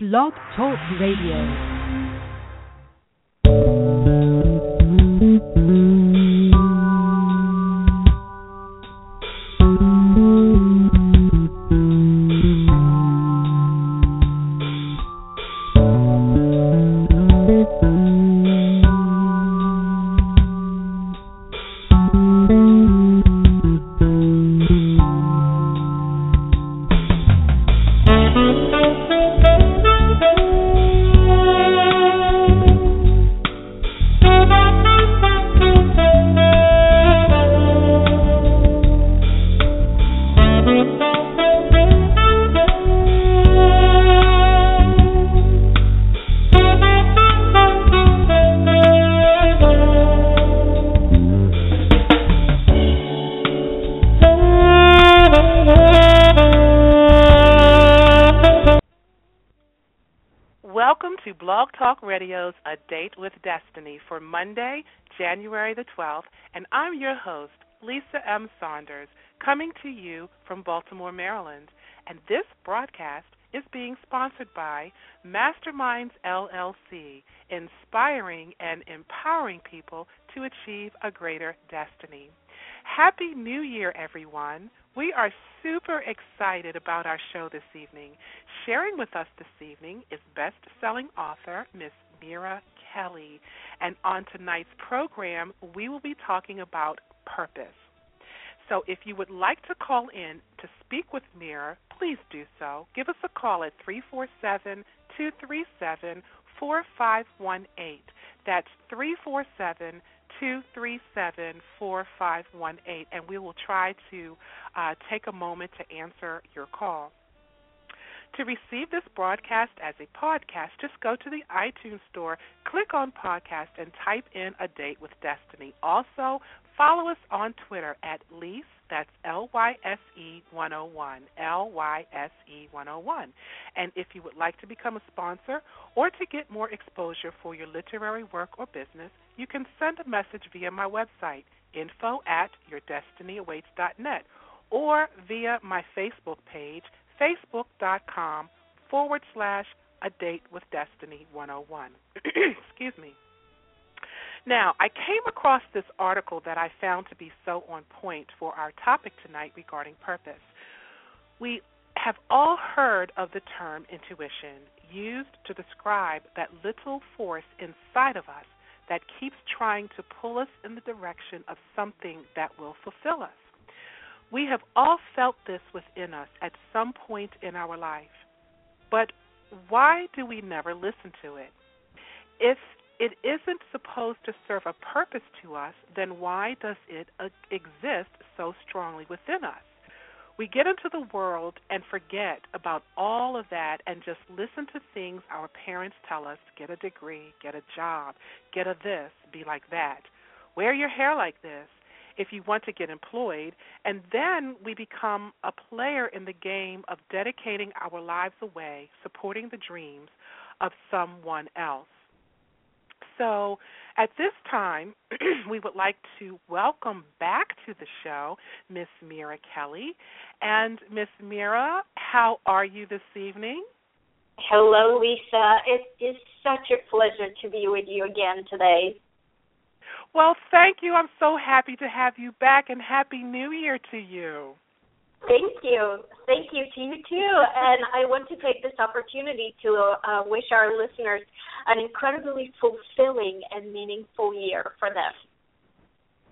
Blog Talk Radio. Destiny for Monday, January the 12th, and I'm your host, Lisa M. Saunders, coming to you from Baltimore, Maryland. And this broadcast is being sponsored by Masterminds LLC, inspiring and empowering people to achieve a greater destiny. Happy New Year, everyone. We are super excited about our show this evening. Sharing with us this evening is best selling author Miss Mira Kelley. And on tonight's program, we will be talking about purpose. So if you would like to call in to speak with Mira, please do so. Give us a call at 347 237 4518. That's 347 237 4518, and we will try to uh, take a moment to answer your call. To receive this broadcast as a podcast, just go to the iTunes store, click on podcast, and type in A Date with Destiny. Also, follow us on Twitter at Lise, that's L Y S E 101, L Y S E 101. And if you would like to become a sponsor or to get more exposure for your literary work or business, you can send a message via my website, info at yourdestinyawaits.net, or via my Facebook page, facebook.com forward slash a date with destiny 101. Excuse me. Now, I came across this article that I found to be so on point for our topic tonight regarding purpose. We have all heard of the term intuition, used to describe that little force inside of us that keeps trying to pull us in the direction of something that will fulfill us. We have all felt this within us at some point in our life. But why do we never listen to it? If it isn't supposed to serve a purpose to us, then why does it uh, exist so strongly within us? We get into the world and forget about all of that and just listen to things our parents tell us get a degree, get a job, get a this, be like that. Wear your hair like this if you want to get employed. And then we become a player in the game of dedicating our lives away, supporting the dreams of someone else. So at this time, we would like to welcome back to the show Miss Mira Kelley. And Miss Mira, how are you this evening? Hello, Lisa. It is such a pleasure to be with you again today. Well, thank you. I'm so happy to have you back, and Happy New Year to you. Thank you. Thank you to you too. And I want to take this opportunity to uh, wish our listeners an incredibly fulfilling and meaningful year for them.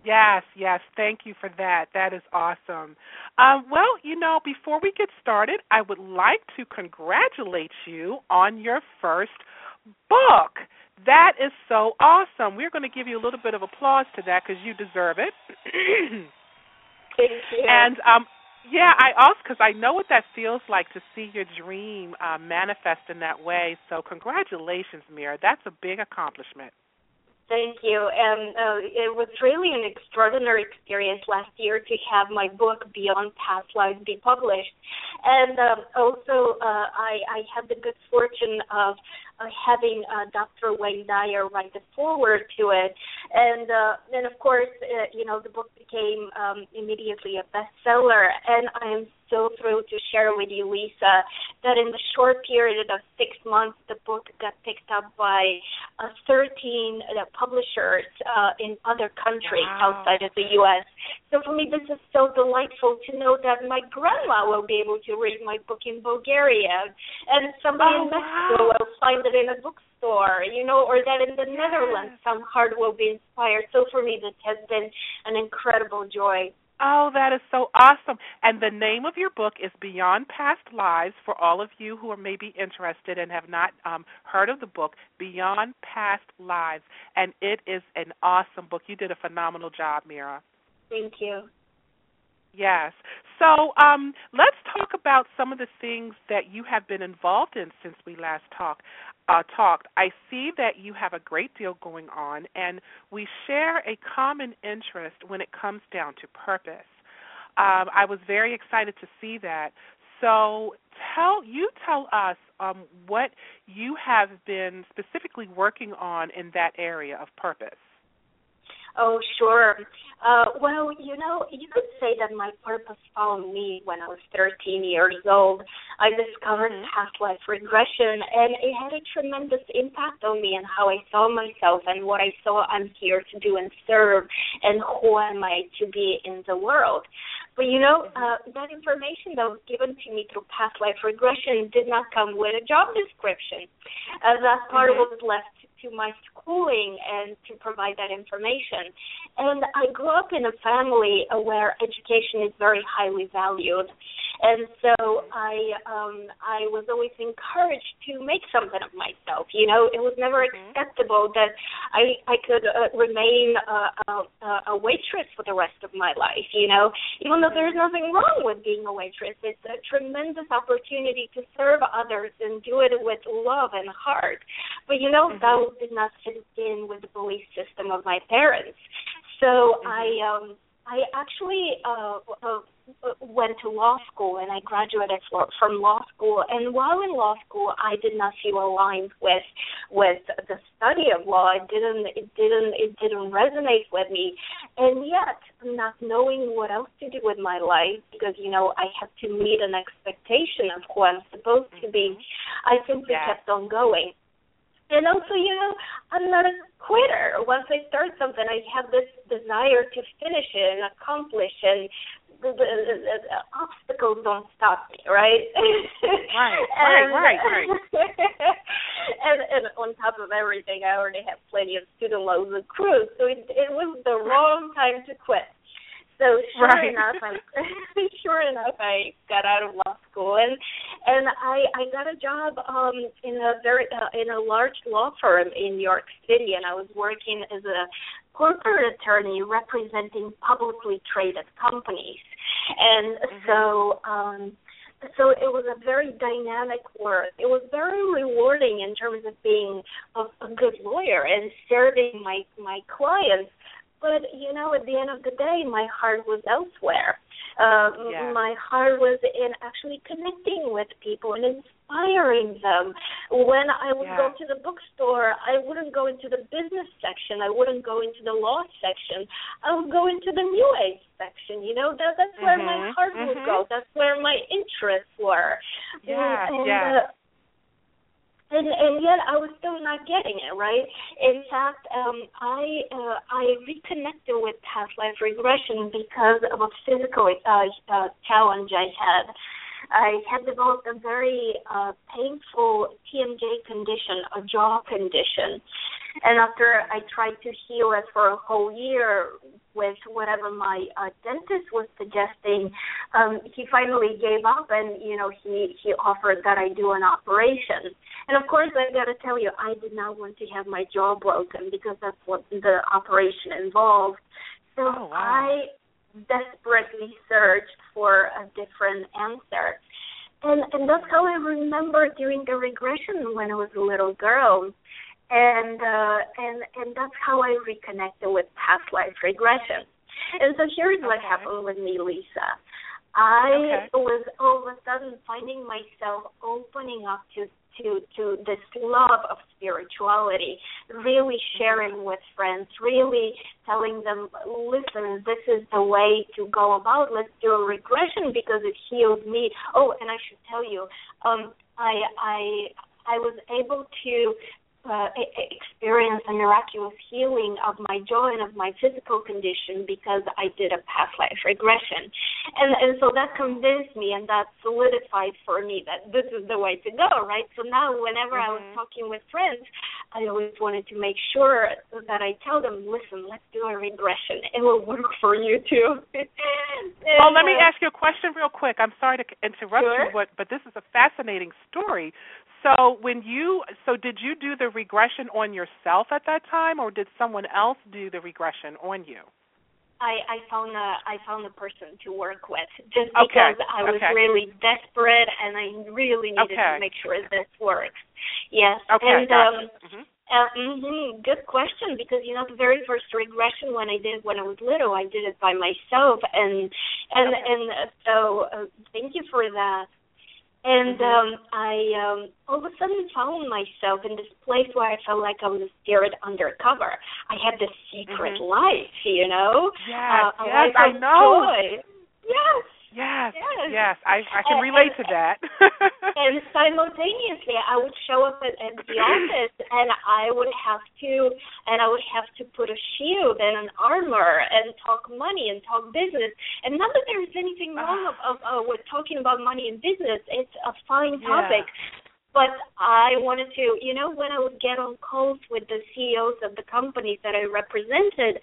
Yes, yes. Thank you for that. That is awesome. Um, well, you know, before we get started, I would like to congratulate you on your first book. That is so awesome. We're going to give you a little bit of applause to that because you deserve it. Thank you. And um, yeah, I also because I know what that feels like to see your dream uh, manifest in that way. So congratulations, Mira. That's a big accomplishment. Thank you. And uh, it was really an extraordinary experience last year to have my book Beyond Past Lives be published. And um, also, uh, I, I had the good fortune of uh, having uh, Dr. Wayne Dyer write the foreword to it, and uh, then of course, uh, you know, the book became um, immediately a bestseller, and I am so thrilled to share with you, Lisa, that in the short period of six months, the book got picked up by uh, 13 uh, publishers uh, in other countries wow. outside of the U.S. So for me, this is so delightful to know that my grandma will be able to read my book in Bulgaria, and somebody oh, in Mexico wow. will find it in a bookstore, you know, or that in the. Netherlands some heart will be inspired. So for me, this has been an incredible joy. Oh, that is so awesome. And the name of your book is Beyond Past Lives for all of you who are maybe interested and have not um, heard of the book, Beyond Past Lives. And it is an awesome book. You did a phenomenal job, Mira. Thank you. Yes. So um, let's talk about some of the things that you have been involved in since we last talked. Uh, talked. I see that you have a great deal going on, and we share a common interest when it comes down to purpose. Um, I was very excited to see that. So tell you tell us um, what you have been specifically working on in that area of purpose. Oh, sure. Uh, well, you know, you could say that my purpose found me when I was 13 years old. I discovered mm-hmm. past life regression, and it had a tremendous impact on me and how I saw myself and what I saw I'm here to do and serve, and who am I to be in the world. But you know, mm-hmm. uh, that information that was given to me through past life regression did not come with a job description. Uh, that part mm-hmm. was left to my schooling and to provide that information. And I grew up in a family where education is very highly valued. And so I um I was always encouraged to make something of myself. You know, it was never mm-hmm. acceptable that I I could uh, remain uh, a, a waitress for the rest of my life. You know, even though there's nothing wrong with being a waitress, it's a tremendous opportunity to serve others and do it with love and heart. But you know, mm-hmm. that did not fit in with the belief system of my parents. So mm-hmm. I um I actually uh, uh, went to law school and I graduated from law school. And while in law school, I did not feel aligned with with the study of law. It didn't it didn't it didn't resonate with me. And yet, not knowing what else to do with my life because you know I had to meet an expectation of who I'm supposed to be, I simply yeah. kept on going. And also, you know, I'm not a quitter. Once I start something, I have this desire to finish it and accomplish and the, the, the, the obstacles don't stop me, right? right, and, right, right, right. and and on top of everything, I already have plenty of student loans accrued, so it, it was the wrong time to quit. So sure right. enough, I sure enough I got out of law school and and I I got a job um in a very uh, in a large law firm in New York City and I was working as a corporate attorney representing publicly traded companies. And mm-hmm. so um so it was a very dynamic work. It was very rewarding in terms of being a, a good lawyer and serving my my clients but you know, at the end of the day, my heart was elsewhere. Um, yeah. My heart was in actually connecting with people and inspiring them. When I would yeah. go to the bookstore, I wouldn't go into the business section. I wouldn't go into the law section. I would go into the new age section. You know, that that's where mm-hmm. my heart mm-hmm. would go. That's where my interests were. Yeah, and, yeah. Uh, and and yet I was still not getting it right. In fact, um, I uh, I reconnected with past life regression because of a physical uh, uh, challenge I had. I had developed a very uh, painful TMJ condition, a jaw condition, and after I tried to heal it for a whole year with whatever my uh, dentist was suggesting, um, he finally gave up and you know he he offered that I do an operation. And of course, I got to tell you, I did not want to have my jaw broken because that's what the operation involved. So oh, wow. I desperately searched for a different answer. And and that's how I remember during the regression when I was a little girl and uh, and and that's how I reconnected with past life regression. And so here's okay. what happened with me, Lisa. I okay. was all of a sudden finding myself opening up to to to this love of spirituality really sharing with friends really telling them listen this is the way to go about. Let's do a regression because it healed me. Oh and i should tell you um i i i was able to uh, experience a miraculous healing of my jaw and of my physical condition because I did a past life regression, and and so that convinced me and that solidified for me that this is the way to go, right? So now, whenever mm-hmm. I was mm-hmm. talking with friends, I always wanted to make sure that I tell them, listen, let's do a regression. It will work for you too. well, let me ask you a question real quick. I'm sorry to interrupt sure. you, but but this is a fascinating story. So when you so did you do the regression on yourself at that time or did someone else do the regression on you? I, I found a I found a person to work with just because okay. I was okay. really desperate and I really needed okay. to make sure this works. Yes. Okay. And gotcha. um mm-hmm. Uh, mm-hmm, good question because you know the very first regression when I did when I was little I did it by myself and and and so uh, thank you for that and mm-hmm. um I um all of a sudden found myself in this place where I felt like I was a spirit undercover. I had this secret mm-hmm. life, you know? Yes, uh, yes, I know. Joy. Yes. Yes, yes, yes, I I can relate and, to that. and simultaneously, I would show up at, at the office, and I would have to, and I would have to put a shield and an armor and talk money and talk business. And not that there is anything wrong of, of, uh, with talking about money and business; it's a fine topic. Yeah. But I wanted to, you know, when I would get on calls with the CEOs of the companies that I represented,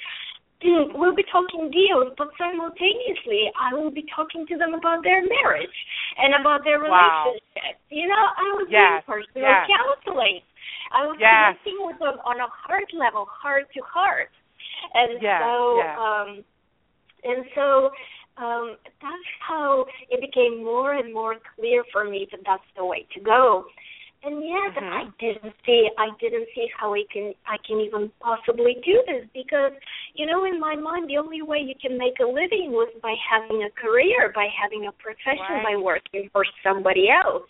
we'll be talking deals, but simultaneously, I will be talking to them about their marriage and about their relationship. Wow. You know, I was yes. doing personal yes. counseling. I was yes. connecting with them on a heart level, heart to heart. And yes. so, um, and so, um, that's how it became more and more clear for me that that's the way to go. And yes, mm-hmm. I didn't see I didn't see how I can I can even possibly do this because you know in my mind the only way you can make a living was by having a career, by having a profession, right. by working for somebody else.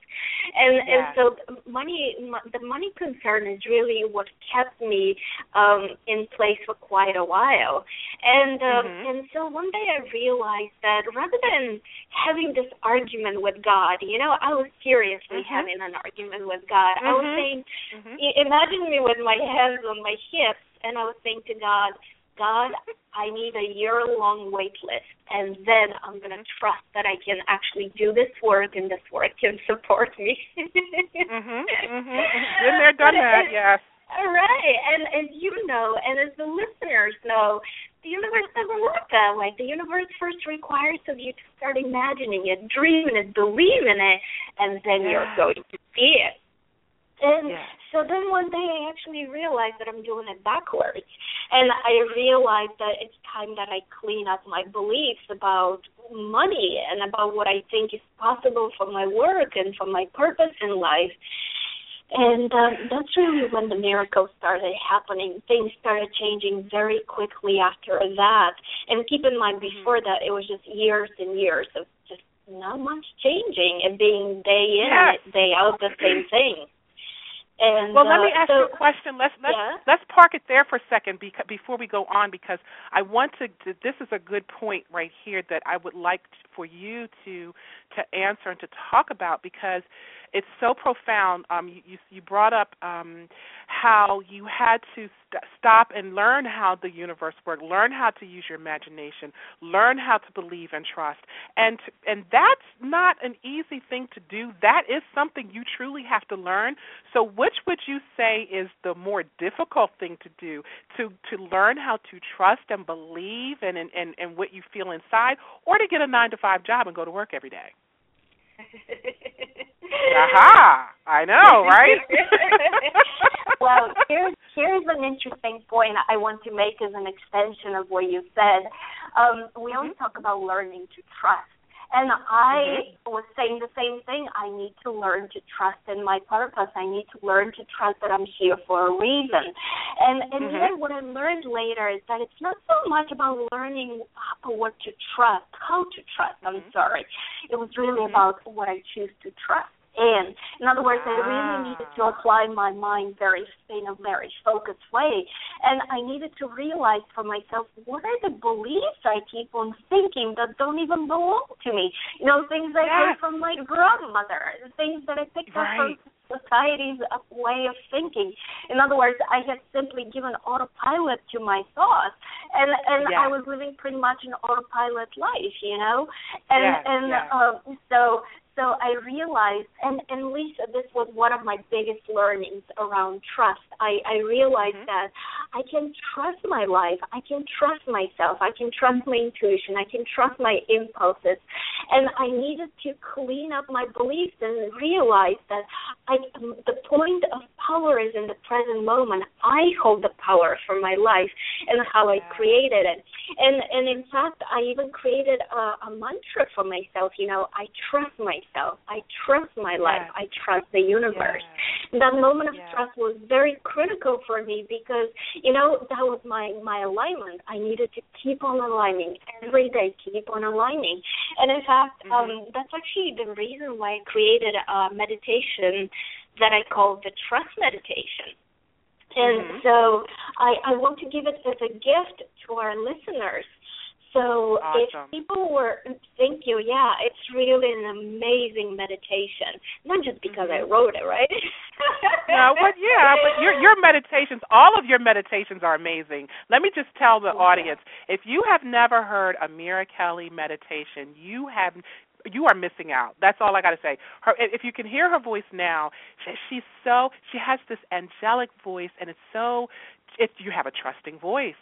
And yes. and so money the money concern is really what kept me um in place for quite a while. And um mm-hmm. and so one day I realized that rather than having this argument with God, you know, I was seriously mm-hmm. having an argument with God. Mm-hmm. I was saying, mm-hmm. imagine me with my hands on my hips, and I was saying to God, God, I need a year long wait list, and then I'm going to trust that I can actually do this work, and this work can support me. mhm, mhm. Been there, done that. Yes. All right, and as you know, and as the listeners know, the universe doesn't work that way. The universe first requires of you to start imagining it, dreaming it, believing it, and then you're going to see it. And yeah. so then one day I actually realized that I'm doing it backwards. And I realized that it's time that I clean up my beliefs about money and about what I think is possible for my work and for my purpose in life. And uh, that's really when the miracles started happening. Things started changing very quickly after that. And keep in mind, Mm-hmm. before that, it was just years and years of just not much changing and being day in, yes. day out the same thing. And well, let me uh, ask so, you a question. Let's let's yeah? let's park it there for a second because, before we go on because I want to. This is a good point right here that I would like for you to to answer and to talk about because it's so profound. Um, you, you, brought up um, how you had to st- stop and learn how the universe works, learn how to use your imagination, learn how to believe and trust, and to, and that's not an easy thing to do. That is something you truly have to learn. So, which would you say is the more difficult thing to do to to learn how to trust and believe and and and, and what you feel inside, or to get a nine to five job and go to work every day? Aha! I know, right? well, here's here's an interesting point I want to make as an extension of what you said. Um, we mm-hmm. always talk about learning to trust. And I mm-hmm. was saying the same thing. I need to learn to trust in my purpose. I need to learn to trust that I'm here for a reason. And and mm-hmm. then what I learned later is that it's not so much about learning what to trust, how to trust. I'm mm-hmm. sorry. It was really mm-hmm. about what I choose to trust. In. In other words, I really Ah. needed to apply my mind very in a very focused way, and I needed to realize for myself what are the beliefs I keep on thinking that don't even belong to me. You know, things I Yes. heard from my grandmother, things that I picked up from society's uh, way of thinking. In other words, I had simply given autopilot to my thoughts, and and Yes. I was living pretty much an autopilot life, you know, and Yes, and yes. um, so so I realized, and and Lisa, this was one of my biggest learnings around trust. I I realized Mhm. that I can trust my life, I can trust myself, I can trust my intuition, I can trust my impulses, and I needed to clean up my beliefs and realize that I the point of power is in the present moment. I hold the power for my life and how I created it. And and in fact, I even created a, a mantra for myself. You know, I trust myself. I trust my life. I trust the universe. Yes. That moment of Yeah. trust was very critical for me because you know that was my my alignment. I needed to keep on aligning every day, keep on aligning. And in fact, Mhm. um, that's actually the reason why I created a meditation that I call the trust meditation. And Mhm. so I, I want to give it as a gift to our listeners. So Awesome. if people were, thank you, yeah, it's really an amazing meditation. Not just because I Mhm. wrote it, right? no, but yeah, but your your meditations, all of your meditations are amazing. Let me just tell the audience, if you have never heard a Mira Kelley meditation, you have you are missing out. That's all I got to say. Her if you can hear her voice now, she, she's so she has this angelic voice and it's so if you have a trusting voice.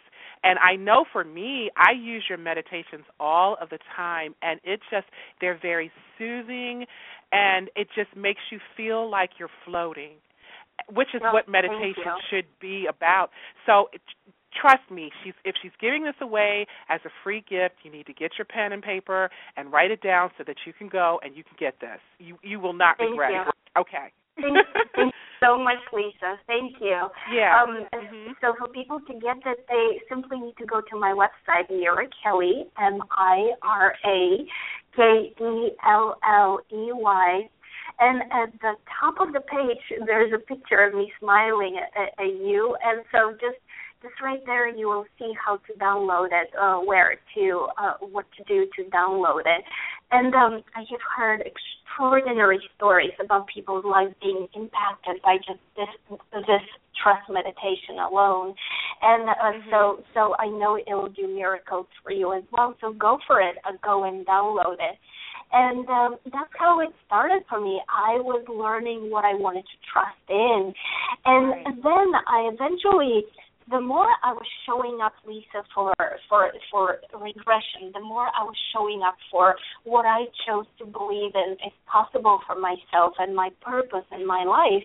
And I know for me, I use your meditations all of the time and it just they're very soothing and it just makes you feel like you're floating, which is Well, what meditation should be about. So it, trust me, she's if she's giving this away as a free gift, you need to get your pen and paper and write it down so that you can go and you can get this. You you will not Thank regret you. it. Okay. Thank, thank you so much, Lisa. Thank you. Yeah. Um, Mhm. So for people to get that, they simply need to go to my website, Mira Kelley, M I R A K E L L E Y. And at the top of the page, there's a picture of me smiling at, at, at you. And so just just right there, you will see how to download it, uh, where to, uh, what to do to download it. And um, I have heard extraordinary stories about people's lives being impacted by just this this trust meditation alone. And uh, Mhm. so so I know it will do miracles for you as well. So go for it. Uh, go and download it. And um, that's how it started for me. I was learning what I wanted to trust in, and Right. then I eventually the more I was showing up, Lisa, for for for regression, the more I was showing up for what I chose to believe in is possible for myself and my purpose in my life,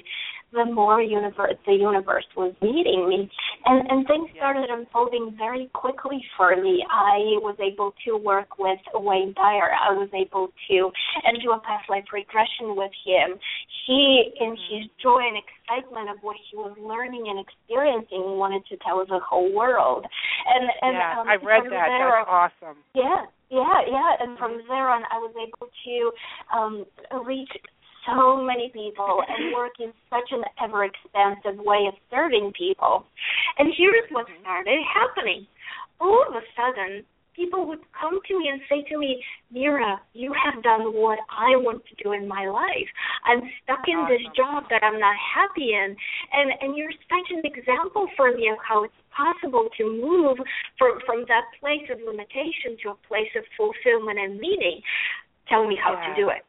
the more universe the universe was meeting me, and and things started unfolding very quickly for me. I was able to work with Wayne Dyer. I was able to and do a past life regression with him. He, in mm-hmm. his joy and excitement of what he was learning and experiencing, and wanted to tell the whole world. And and yeah, um, I read that. there- That's awesome. yeah, yeah, yeah. And from there on, I was able to um, reach so many people and work in such an ever expansive way of serving people. And here's what Mhm. started happening. All of a sudden, people would come to me and say to me, Mira, you have done what I want to do in my life. I'm stuck in this job that I'm not happy in. And and you're such an example for me of how it's possible to move from from that place of limitation to a place of fulfillment and meaning. Tell me how Yeah. to do it.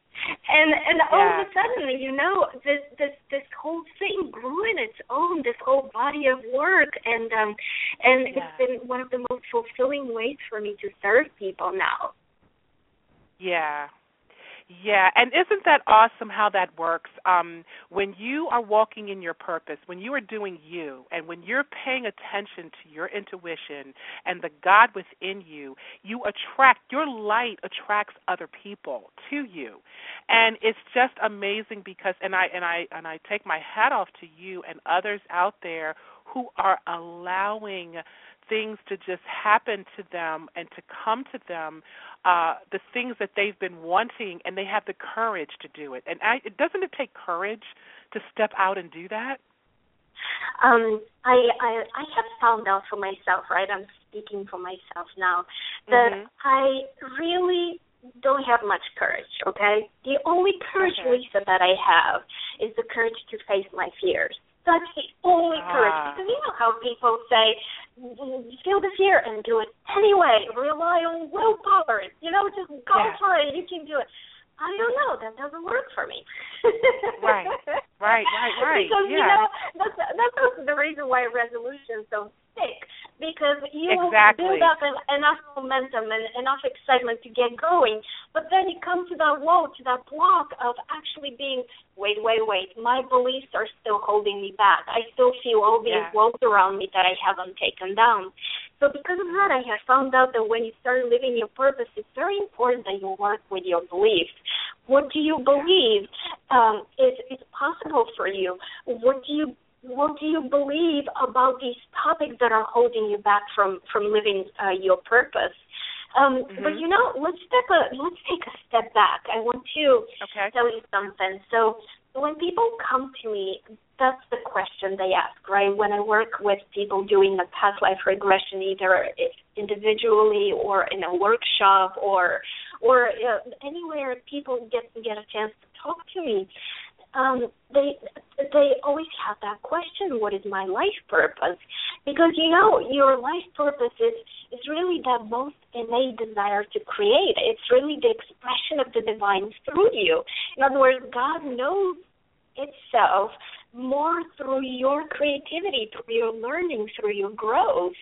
And and all of a sudden, you know, this this this whole thing grew in its own, this whole body of work, and um, and Yeah. it's been one of the most fulfilling ways for me to serve people now. Yeah. Yeah, and isn't that awesome how that works? Um, when you are walking in your purpose, when you are doing you, and when you're paying attention to your intuition and the God within you, you attract your light attracts other people to you, and it's just amazing because and I and I and I take my hat off to you and others out there who are allowing things to just happen to them and to come to them uh the things that they've been wanting and they have the courage to do it. And I, doesn't it take courage to step out and do that? Um i i i have found out for myself right? I'm speaking for myself now that Mhm. i really don't have much courage okay? The only courage Okay. lisa that i have is the courage to face my fears that's the only courage Ah. because you know how people say "Mm, feel the fear and do it anyway rely on willpower you know just go Yeah. for it you can do it i don't know that doesn't work for me Right. Right, right, right. because you know that's that's also the reason why resolutions don't because you Exactly. build up en- enough momentum and enough excitement to get going, but then you come to that wall, to that block of actually being wait, wait, wait. My beliefs are still holding me back. I still feel all these Yeah. walls around me that I haven't taken down. So because of that, I have found out that when you start living your purpose, it's very important that you work with your beliefs. What do you believe um, is is possible for you? What do you what do you believe about these topics that are holding you back from from living uh, your purpose? Um, But Mhm. you know, let's take a let's take a step back. I want to Okay. tell you something. So when people come to me, that's the question they ask, right? When I work with people doing a past life regression, either individually or in a workshop or or uh, anywhere people get get a chance to talk to me, um, they they always have that question: What is my life purpose? Because you know your life purpose is is really that most innate desire to create. It's really the expression of the divine through you. In other words, God knows itself more through your creativity, through your learning, through your growth.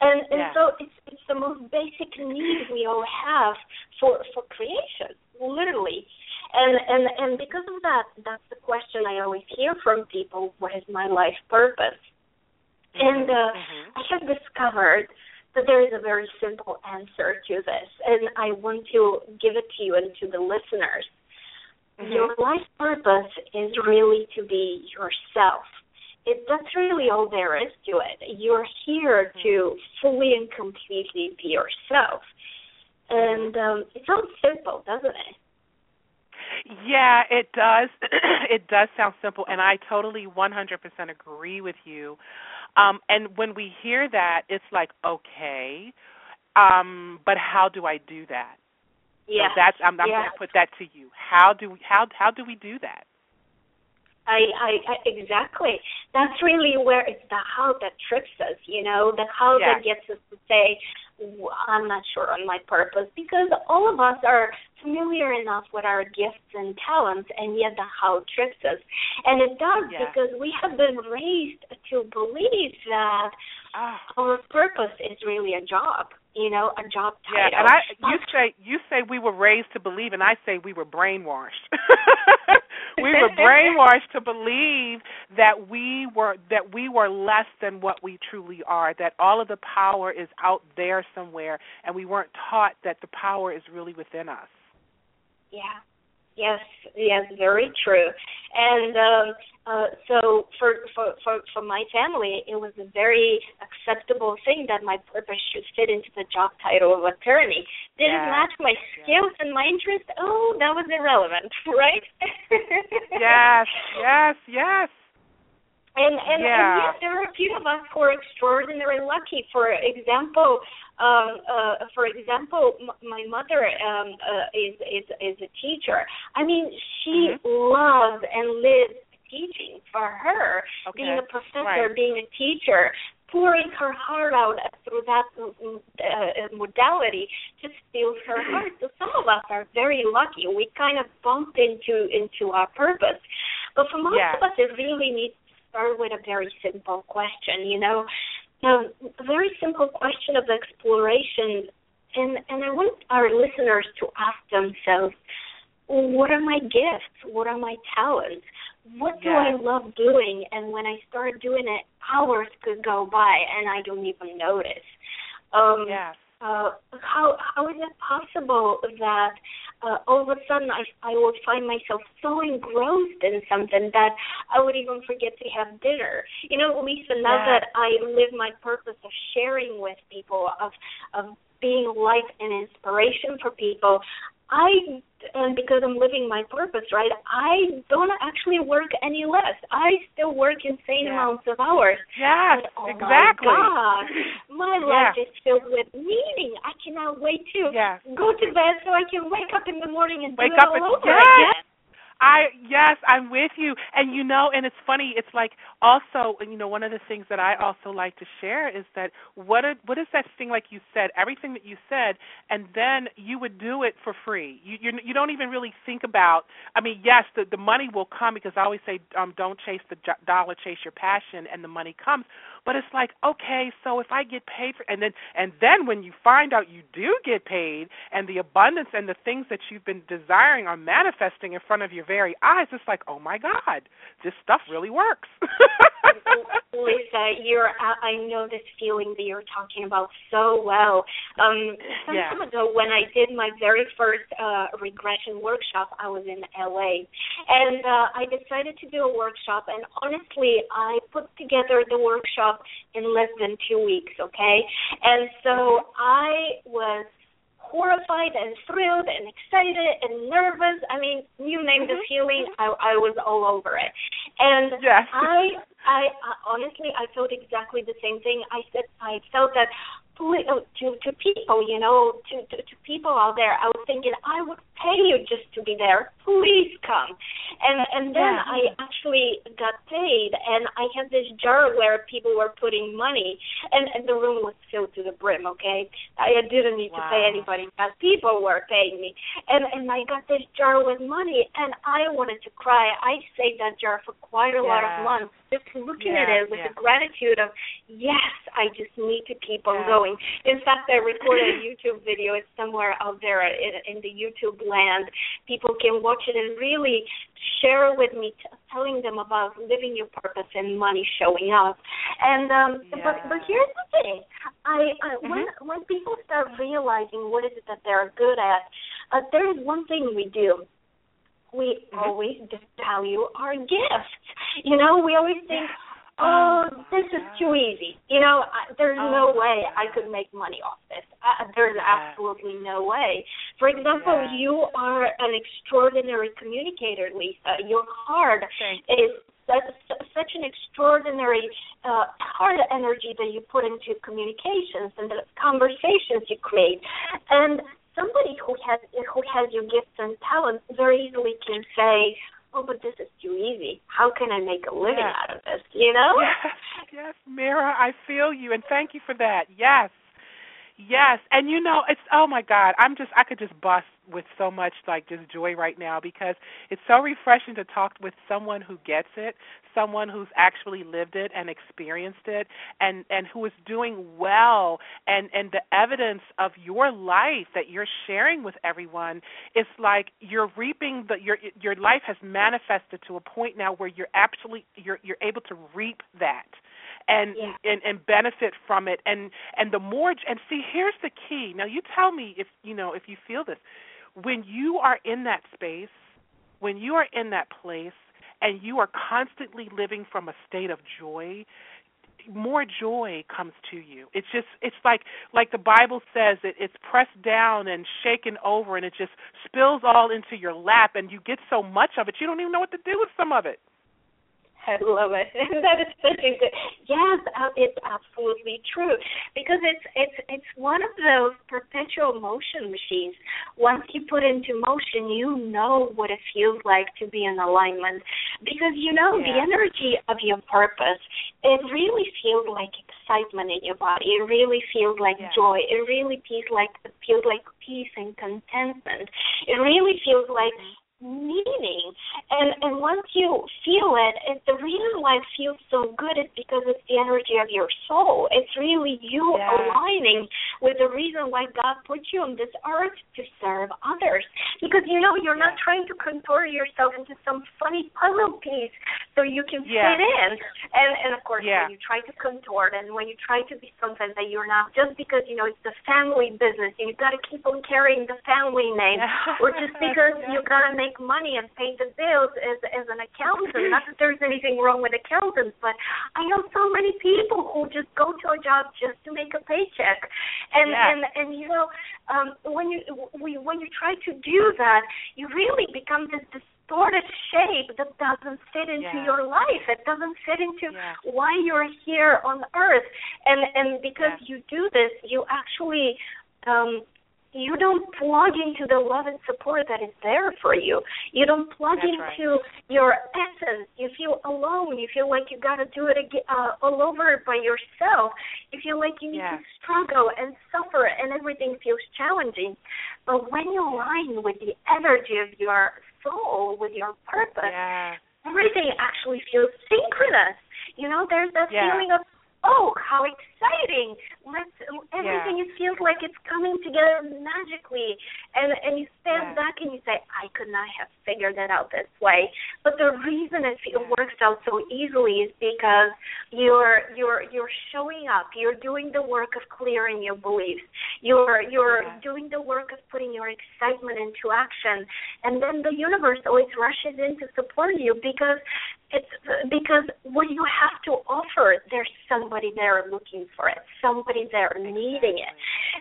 And and Yeah. so it's it's the most basic need we all have for for creation, literally. And and and because of that, that's the question I always hear from people, what is my life purpose? And uh Mhm. I have discovered that there is a very simple answer to this, and I want to give it to you and to the listeners. Mhm. Your life purpose is really to be yourself. It, that's really all there is to it. You're here to fully and completely be yourself. And um, it sounds simple, doesn't it? Yeah, it does. it does sound simple, and I totally 100% agree with you. Um, and when we hear that, it's like, okay, um, but how do I do that? Yeah. So that's I'm, I'm yeah. going to put that to you. How do we, how how do we do that? I, I, I exactly. That's really where it's the how that trips us, you know, the how that gets us to say, "W- I'm not sure on my purpose, because all of us are familiar enough with our gifts and talents, and yet the how trips us, and it does Yeah. because we have been raised to believe that Ah. our purpose is really a job, you know, a job Yeah, and I you say you say we were raised to believe, and I say we were brainwashed. we were brainwashed to believe that we were that we were less than what we truly are. That all of the power is out there somewhere, and we weren't taught that the power is really within us. Yeah. Yes, yes, very true. And um uh so for for for for my family it was a very acceptable thing that my purpose should fit into the job title of attorney. Did it match my skills and my interest? Oh, that was irrelevant, right? Yes, yes, yes. And and, and Yeah. yes, there are a few of us who are extraordinarily lucky. For example, um, uh, for example, m- my mother um, uh, is is is a teacher. I mean, she Mhm. loves and lives teaching. For her, Okay. being a professor, Right. being a teacher, pouring her heart out through that uh, modality just fills her heart. So some of us are very lucky. We kind of bumped into into our purpose. But for most Yeah. of us, it really needs to start with a very simple question. You know, um, a very simple question of exploration, and and I want our listeners to ask themselves, what are my gifts? What are my talents? What do I love doing? And when I start doing it, hours could go by and I don't even notice. Um, Yes. uh, how how is it possible that uh, all of a sudden I I would find myself so engrossed in something that I would even forget to have dinner. You know, Lisa, now yeah. that I live my purpose of sharing with people, of of being light and inspiration for people, I and because I'm living my purpose, right? I don't actually work any less. I still work insane amounts of hours. Yes, but, oh exactly. My God, my life is filled with meaning. I cannot wait to yes. go to bed so I can wake up in the morning and wake do it up all and, over again. I yes, I'm with you. And you know, and it's funny, it's like also, you know, one of the things that I also like to share is that what a, what is that thing like you said, everything that you said and then you would do it for free. You you you don't even really think about I mean, yes, the the money will come because I always say um don't chase the dollar, chase your passion and the money comes. But it's like, okay, so if I get paid for and then and then when you find out you do get paid and the abundance and the things that you've been desiring are manifesting in front of your very eyes, it's like, oh my God, this stuff really works. Lisa, you're I know this feeling that you're talking about so well. Um some yeah. time ago when I did my very first uh regression workshop, I was in LA. And uh I decided to do a workshop and honestly I put together the workshop in less than 2 weeks, okay? And so I was horrified and thrilled and excited and nervous. I mean, you name the mm-hmm. feeling, I, I was all over it. And yes. I, I, I honestly, I felt exactly the same thing. I said, I felt that Uh, to to people, you know, to, to to people out there. I was thinking I would pay you just to be there. Please come. And and then yeah. I actually got paid, and I had this jar where people were putting money, and and the room was filled to the brim. Okay, I didn't need wow. to pay anybody, but people were paying me, and and I got this jar with money, and I wanted to cry. I saved that jar for quite a yeah. lot of months, just looking yeah, at it with yeah. the gratitude of yes, I just need to keep on yeah. going. In fact, I recorded a YouTube video. It's somewhere out there in, in the YouTube land. People can watch it and really share with me, t- telling them about living your purpose and money showing up. And um, but but here's the thing: I, I mm-hmm. when when people start realizing what is it that they're good at, uh, there is one thing we do we mm-hmm. always value our gifts. You know, we always think, oh, this is too easy. You know, I, there's oh, no way I could make money off this. Uh, there's yeah. absolutely no way. For example, you are an extraordinary communicator, Lisa. Your heart is such, such an extraordinary uh, heart energy that you put into communications and the conversations you create. And somebody who has who has your gifts and talents very easily can say, oh, but this is too easy. How can I make a living yes. out of this? You know? Yes, yes, Mira, I feel you, and thank you for that. Yes, yes, and you know, it's oh my God, I'm just I could just bust with so much like just joy right now because it's so refreshing to talk with someone who gets it, someone who's actually lived it and experienced it and and who is doing well and and the evidence of your life that you're sharing with everyone it's like you're reaping the your your life has manifested to a point now where you're actually you're you're able to reap that and yeah. and and benefit from it and and the more and see here's the key now you tell me if you know if you feel this when you are in that space, when you are in that place, and you are constantly living from a state of joy, more joy comes to you. It's just it's like like the Bible says it it's pressed down and shaken over and it just spills all into your lap and you get so much of it you don't even know what to do with some of it. I love it. that is such a good. Yes, uh, it's absolutely true because it's it's it's one of those perpetual motion machines. Once you put into motion, you know what it feels like to be in alignment because you know yeah. the energy of your purpose. It really feels like excitement in your body. It really feels like yeah. joy. It really feels like feels like peace and contentment. It really feels like meaning and and once you feel it and the reason why it feels so good is because it's the energy of your soul it's really you yeah. aligning with the reason why god put you on this earth to serve others because you know you're yeah. not trying to contort yourself into some funny puzzle piece so you can yeah. fit in and and of course yeah. when you try to contort and when you try to be something that you're not just because you know it's the family business and you've got to keep on carrying the family name or just because you got to make money and pay the bills as as an accountant. Not that there's anything wrong with accountants, but I know so many people who just go to a job just to make a paycheck. And yes. and and you know, um when you when you try to do that, you really become this distorted shape that doesn't fit into yeah. your life. It doesn't fit into yeah. why you're here on earth. And and because yeah. you do this, you actually um you don't plug into the love and support that is there for you. You don't plug That's into right. your essence. You feel alone. You feel like you got to do it again, uh, all over by yourself. You feel like you need to struggle and suffer, and everything feels challenging. But when you align with the energy of your soul, with your purpose, yeah. everything actually feels synchronous. You know, there's that yeah. feeling of oh, how exciting! Let's everything yeah. it feels like it's coming together magically, and and you stand yeah. back and you say, I could not have figured that out this way. But the reason it, it works out so easily is because you're you're you're showing up. You're doing the work of clearing your beliefs. You're you're yeah. doing the work of putting your excitement into action, and then the universe always rushes in to support you because it's because what you have to offer, there's somebody there looking for it, somebody there needing it.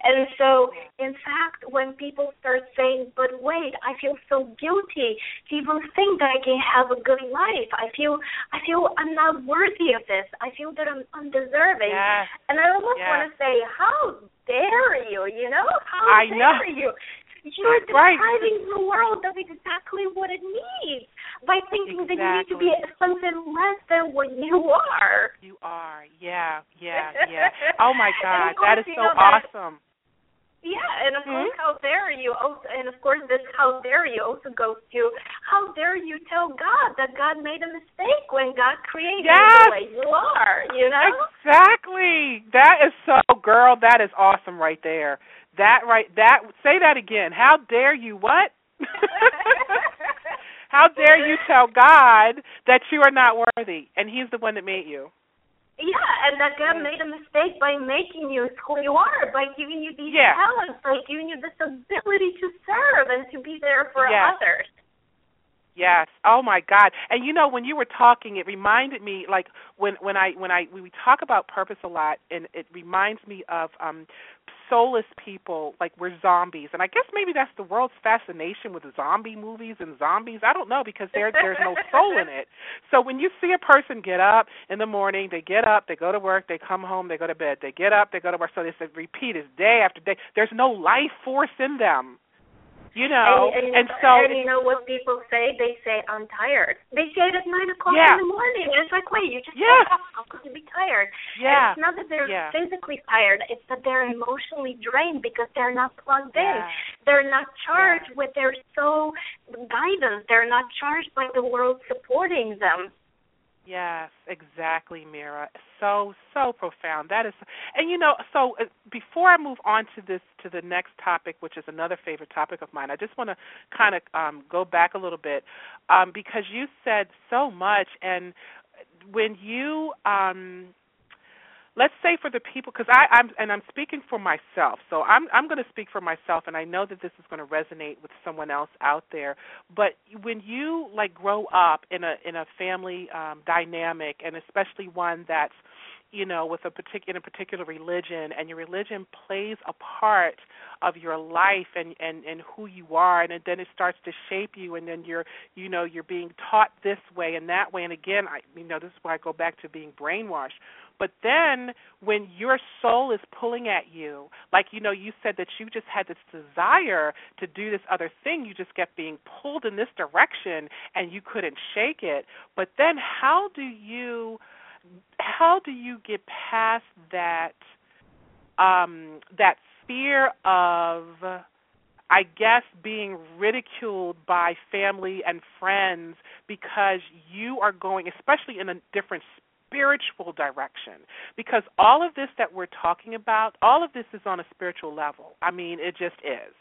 And so, in fact, when people start saying, but wait, I feel so guilty to even think that I can have a good life. I feel I feel I'm not worthy of this. I feel that I'm undeserving. Yes. And I almost yes. want to say, how dare you, you know? How I dare know. you? You're right. depriving the world of exactly what it needs by thinking exactly. that you need to be something less than what you are. You are, yeah, yeah, yeah. Oh my God, course, that is so awesome. Yeah, and of mm-hmm. course, how dare you? Also, and of course, this how dare you also goes to how dare you tell God that God made a mistake when God created yes. you the way you are. You know exactly. That is so, girl. That is awesome right there. That right. That say that again. How dare you? What? How dare you tell God that you are not worthy and He's the one that made you? Yeah, and that God made a mistake by making you who you are, by giving you these yeah. talents, by giving you this ability to serve and to be there for yes. others. Yes. Oh my God. And you know, when you were talking, it reminded me like when when I when I when we talk about purpose a lot, and it reminds me of um soulless people like we're zombies. And i guess maybe that's the world's fascination with zombie movies and zombies. I don't know because there there's no soul in it. So when you see a person get up in the morning they get up they go to work they come home they go to bed. They get up they go to work. So they repeat is day after day. There's no life force in them you know, and, and, and so and you know what people say? They say I'm tired. They say it at nine o'clock yeah. in the morning. And it's like, wait, you just yes. up. How could you be tired? Yeah. And it's not that they're yeah. physically tired. It's that they're emotionally drained because they're not plugged yeah. in. They're not charged yeah. with their soul guidance. They're not charged by the world supporting them. Yes, exactly, Mira. So so profound. That is, and you know, so uh, before I move on to this to the next topic, which is another favorite topic of mine, I just want to kind of um, go back a little bit um, because you said so much, and when you um, let's say for the people because I, I'm and I'm speaking for myself, so I'm I'm going to speak for myself, and I know that this is going to resonate with someone else out there. But when you like grow up in a in a family um, dynamic, and especially one that's you know with a particular in a particular religion, and your religion plays a part of your life and and and who you are, and then it starts to shape you, and then you're you know you're being taught this way and that way, and again I you know this is why I go back to being brainwashed but then when your soul is pulling at you, like you know, you said that you just had this desire to do this other thing, you just kept being pulled in this direction and you couldn't shake it. But then how do you how do you get past that um that fear of I guess being ridiculed by family and friends because you are going, especially in a different spiritual direction. Because all of this that we're talking about, all of this is on a spiritual level. I mean, it just is.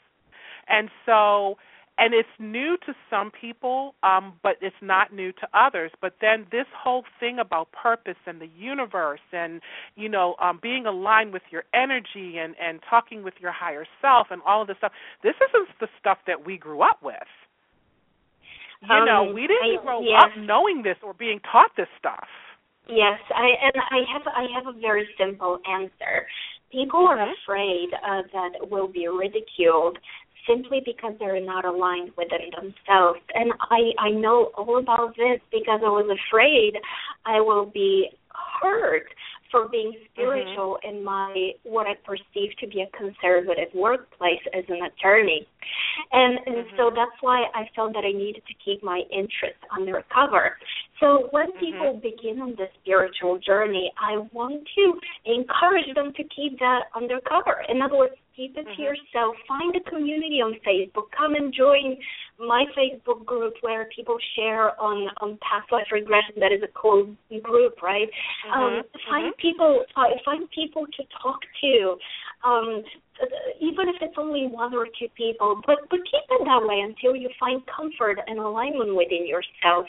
And so and it's new to some people, um, but it's not new to others. But then this whole thing about purpose and the universe, and you know, um, being aligned with your energy and and talking with your higher self, and all of this stuff. This isn't the stuff that we grew up with. You um, know, we didn't I, grow yes. up knowing this or being taught this stuff. Yes, I and I have I have a very simple answer. People are afraid uh, that will be ridiculed simply because they're not aligned within themselves. And I I know all about this because I was afraid I will be hurt for being spiritual mm-hmm. in my what I perceive to be a conservative workplace as an attorney. And and mm-hmm. so that's why I felt that I needed to keep my interest undercover. So when mm-hmm. people begin on this spiritual journey, I want to encourage them to keep that undercover. In other words, keep it to mm-hmm. yourself. Find a community on Facebook. Come and join my Facebook group where people share on on past life regression. That is a cool group, right? Um, mm-hmm. Um, find mm-hmm. people. Uh, find people to talk to. Um, even if it's only one or two people, but but keep it that way until you find comfort and alignment within yourself.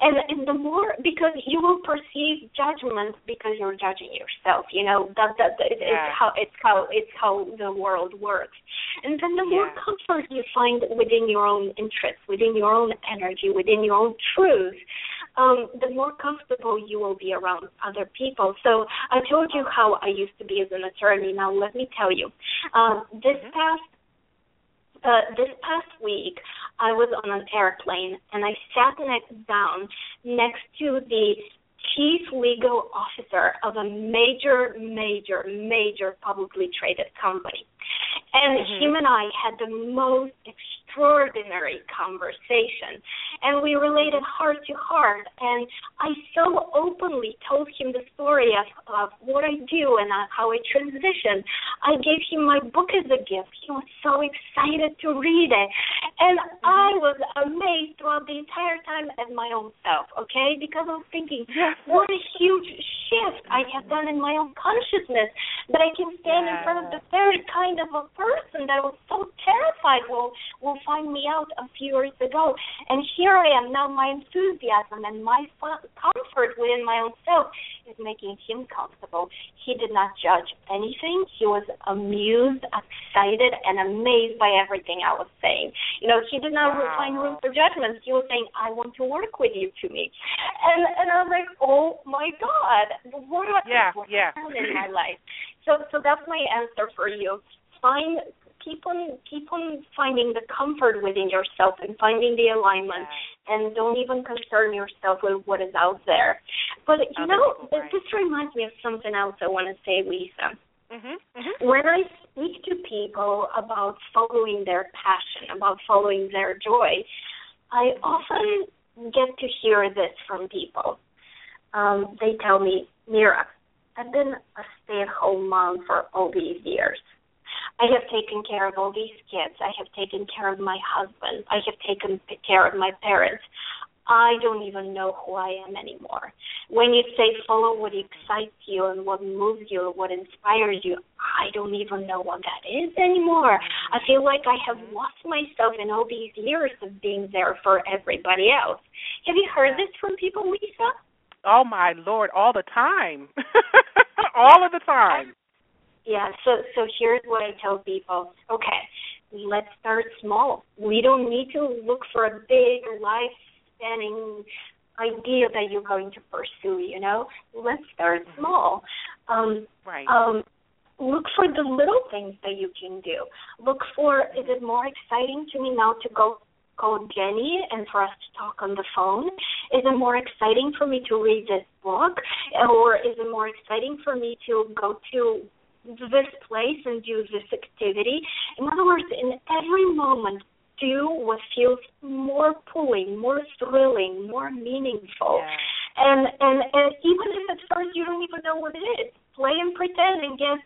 And and the more because you will perceive judgment because you're judging yourself. You know that that, that yeah. it's how it's how it's how the world works. And then the yeah. more comfort you find within your own interests, within your own energy, within your own truth, um, the more comfortable you will be around other people. So I told you how I used to be as an attorney. Now let me tell you, um, this mm-hmm. past uh, this past week, I was on an airplane and I sat next down next to the chief legal officer of a major, major, major publicly traded company. And mm-hmm. him and I had the most extraordinary conversation. And we related heart to heart. And I so openly told him the story of, of what I do and uh, how I transition. I gave him my book as a gift. He was so excited to read it. And I was amazed throughout the entire time at my own self, okay? Because I was thinking, what a huge shift I have done in my own consciousness that I can stand yeah. in front of the third kind of a person that was so terrified will will find me out a few years ago. And here I am now. My enthusiasm and my comfort within my own self is making him comfortable. He did not judge anything. He was amused, excited, and amazed by everything I was saying. You know, he did not wow. find room for judgment. He was saying, "I want to work with you, to me," and and I was like, "Oh my God, what yeah, yeah. in my life?" So so that's my answer for you find keep on keep on finding the comfort within yourself and finding the alignment and don't even concern yourself with what is out there. But you know right. this reminds me of something else i want to say lisa. Mm-hmm, mm-hmm. when i speak to people about following their passion about following their joy i often get to hear this from people. Um, they tell me mira i've been a stay at home mom for all these years I have taken care of all these kids. I have taken care of my husband. I have taken care of my parents. I don't even know who I am anymore. When you say follow what excites you and what moves you, what inspires you, I don't even know what that is anymore. I feel like I have lost myself in all these years of being there for everybody else. Have you heard this from people, Lisa? Oh my lord, all the time. all of the time. Yeah, so so here's what I tell people. Okay, let's start small. We don't need to look for a big life spanning idea that you're going to pursue, you know? Let's start mm-hmm. small. Um right. um look for the little things that you can do. Look for is it more exciting to me now to go call Jenny and for us to talk on the phone? Is it more exciting for me to read this book? Or is it more exciting for me to go to this place and do this activity. In other words, in every moment, do what feels more pulling, more thrilling, more meaningful. Yeah. And, and and even if at first you don't even know what it is, play and pretend and guess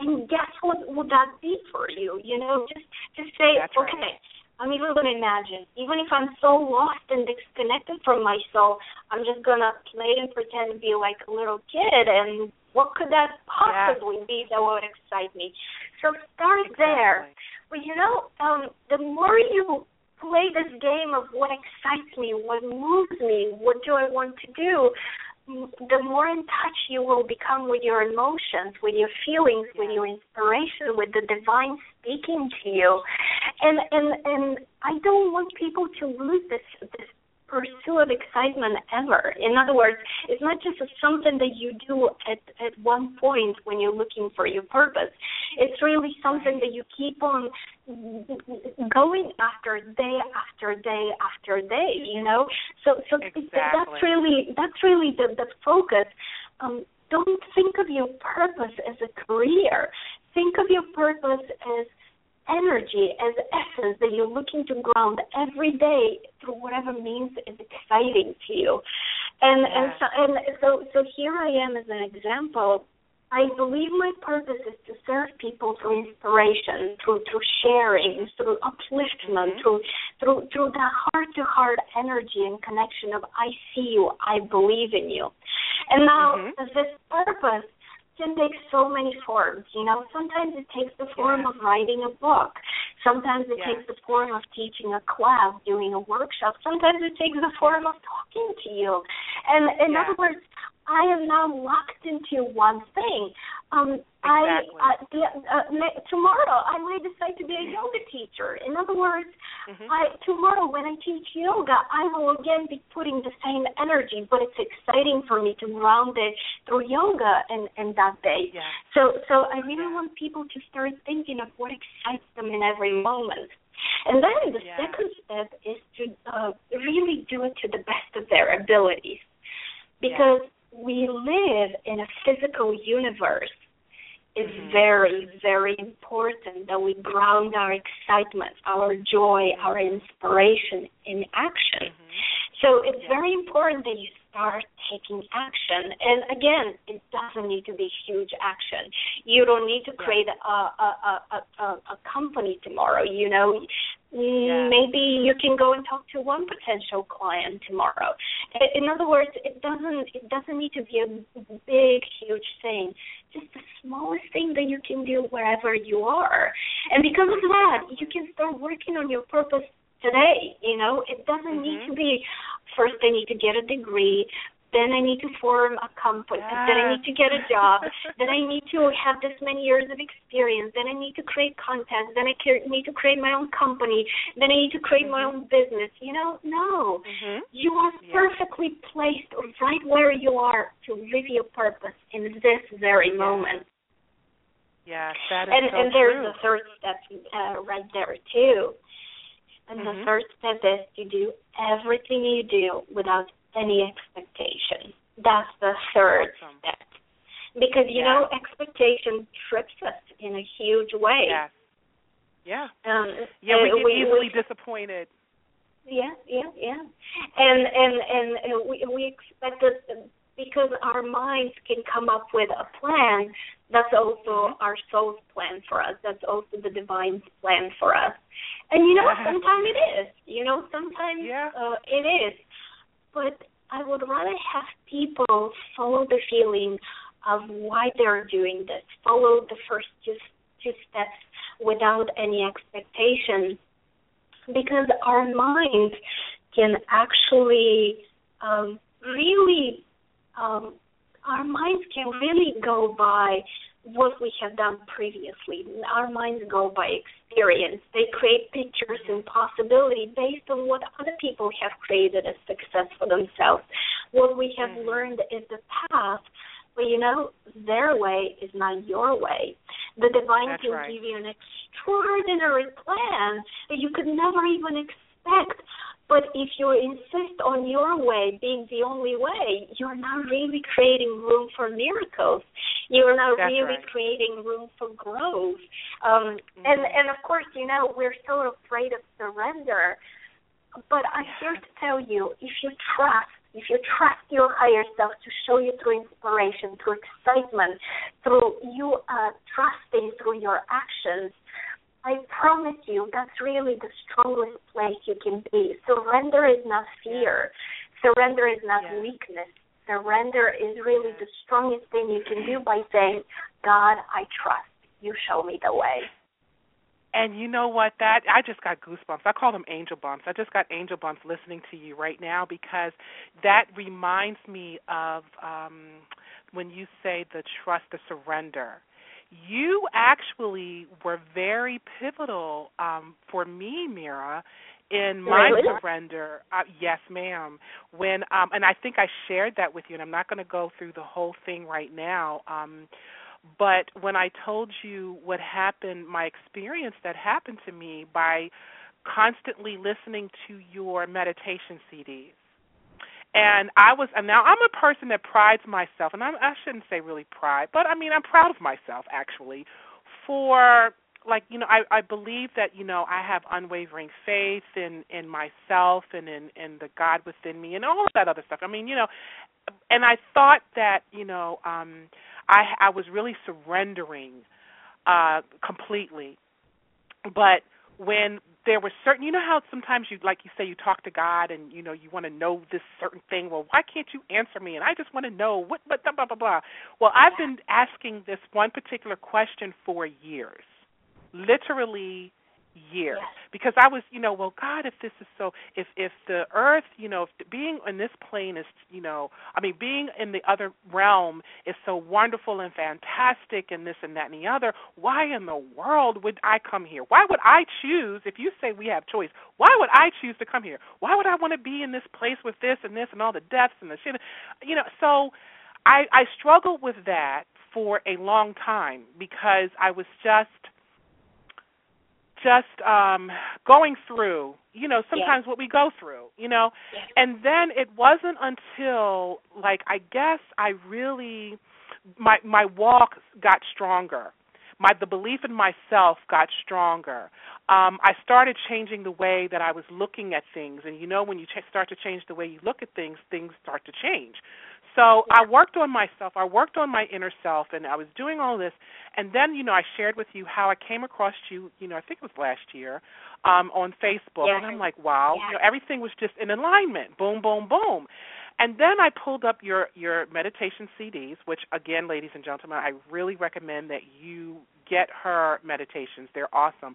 and guess what would that be for you? You know, just just say, That's right. okay, I'm even gonna imagine, even if I'm so lost and disconnected from my soul, I'm just gonna play and pretend to be like a little kid and what could that possibly be that would excite me? So start Exactly. there. But you know, um, the more you play this game of what excites me, what moves me, what do I want to do, the more in touch you will become with your emotions, with your feelings, with your inspiration, with the divine speaking to you. And and and I don't want people to lose this this pursuit of excitement ever. In other words, it's not just something that you do at at one point when you're looking for your purpose. It's really something that you keep on going after day after day after day. You know, so so that's really that's really the the focus. Um, don't think of your purpose as a career. Think of your purpose as energy, as essence that you're looking to ground every day through whatever means is exciting to you. And and so and so so here I am as an example. I believe my purpose is to serve people through inspiration, through through sharing, through upliftment, Mhm. through through through the heart to heart energy and connection of I see you, I believe in you. And now Mhm. this purpose can take so many forms. You know, sometimes it takes the form of writing a book. Sometimes it Yeah. takes the form of teaching a class, doing a workshop. Sometimes it takes the form of talking to you. And in Yeah. other words, I am now locked into one thing. Um, Exactly. I uh, the, uh, tomorrow I might decide to be a yoga teacher. In other words, Mhm. I tomorrow when I teach yoga, I will again be putting the same energy, but it's exciting for me to round it through yoga and and that day. Yeah. So so I really Yeah. want people to start thinking of what excites them in every moment. And then the Yeah. second step is to uh, really do it to the best of their abilities. Because we live in a physical universe. It's Mhm. very, very important that we ground our excitement, our joy, our inspiration in action. Mhm. So it's Yeah. very important that you start taking action. And again, it doesn't need to be huge action. You don't need to create a a, a, a, a company tomorrow. You know, Yeah. maybe you can go and talk to one potential client tomorrow. In other words, it doesn't it doesn't need to be a big, huge thing. Just the smallest thing that you can do wherever you are. And because of that, you can start working on your purpose today. You know, it doesn't need Mhm. to be first I need to get a degree, then I need to form a company, then I need to get a job, then I need to have this many years of experience, then I need to create content, then I need to create my own company, then I need to create my Mhm. own business. You know, no. Mhm. You are Yeah. perfectly placed right where you are to live your purpose in this very Yeah. moment. Yes, that is And so and there's true. the third step uh, right there too. And the Mhm. third step is to do everything you do without any expectation. That's the third Awesome. step. Because you Yeah. know, expectation trips us in a huge way. Yes. Yeah. Um, Yeah, we get easily disappointed. yeah, yeah, yeah. And and and, and we we expect that because our minds can come up with a plan. That's also our soul's plan for us. That's also the divine's plan for us. And you know, sometimes it is. You know, sometimes Yeah. uh, it is. But I would rather have people follow the feeling of why they're doing this. Follow the first two two steps without any expectation because our minds can actually um, really um, our minds can really go by what we have done previously. Our minds go by experience. They create pictures and possibility based on what other people have created as success for themselves. What we have Mhm. learned is the path, but you know, their way is not your way. The divine That's can right. give you an extraordinary plan that you could never even expect. But if you insist on your way being the only way, you're not really creating room for miracles. You're not That's really right. creating room for growth. Um, And Mhm. and of course, you know we're so afraid of surrender. But I'm here to tell you, if you trust if you trust your higher self to show you through inspiration, through excitement, through you uh, trusting through your actions, I promise you that's really the strongest place you can be. Surrender is not fear. Surrender is not yeah. weakness. Surrender is really the strongest thing you can do by saying, God, I trust. You show me the way. And you know what? That I just got goosebumps. I call them angel bumps. I just got angel bumps listening to you right now because that reminds me of um when you say the trust, the surrender. You actually were very pivotal um for me, Mira, in my really? surrender. Uh, yes, ma'am. When um and I think I shared that with you and I'm not going to go through the whole thing right now. Um but when I told you what happened, my experience that happened to me by constantly listening to your meditation CDs. And I was, and now I'm a person that prides myself, and I'm, I shouldn't say really pride, but I mean I'm proud of myself actually for like you know I I believe that you know I have unwavering faith in in myself and in in the God within me and all of that other stuff. I mean you know, and I thought that you know um I I was really surrendering uh completely. But when there were certain you know how sometimes you like you say you talk to God and you know you want to know this certain thing? Well why can't you answer me? And I just want to know what but blah blah blah well I've been asking this one particular question for years. Literally years yes. because I was, you know, well, God, if this is so, if if the earth, you know, if being in this plane is, you know, I mean, being in the other realm is so wonderful and fantastic, and this and that and the other, why in the world would I come here? Why would I choose? If you say we have choice, why would I choose to come here? Why would I want to be in this place with this and this and all the deaths and the shit? You know, so I I struggled with that for a long time because I was just just um going through you know sometimes yeah. what we go through you know? Yeah. and then it wasn't until like i guess i really my my walk got stronger. My the belief in myself got stronger. Um i started changing the way that i was looking at things. And you know when you ch- start to change the way you look at things things start to change so I worked on myself. I worked on my inner self, and I was doing all this. And then, you know, I shared with you how I came across you. You know, I think it was last year um, on Facebook, yeah. and I'm like, wow, yeah. you know, everything was just in alignment. Boom, boom, boom. And then I pulled up your your meditation CDs, which again, ladies and gentlemen, I really recommend that you get her meditations. They're awesome.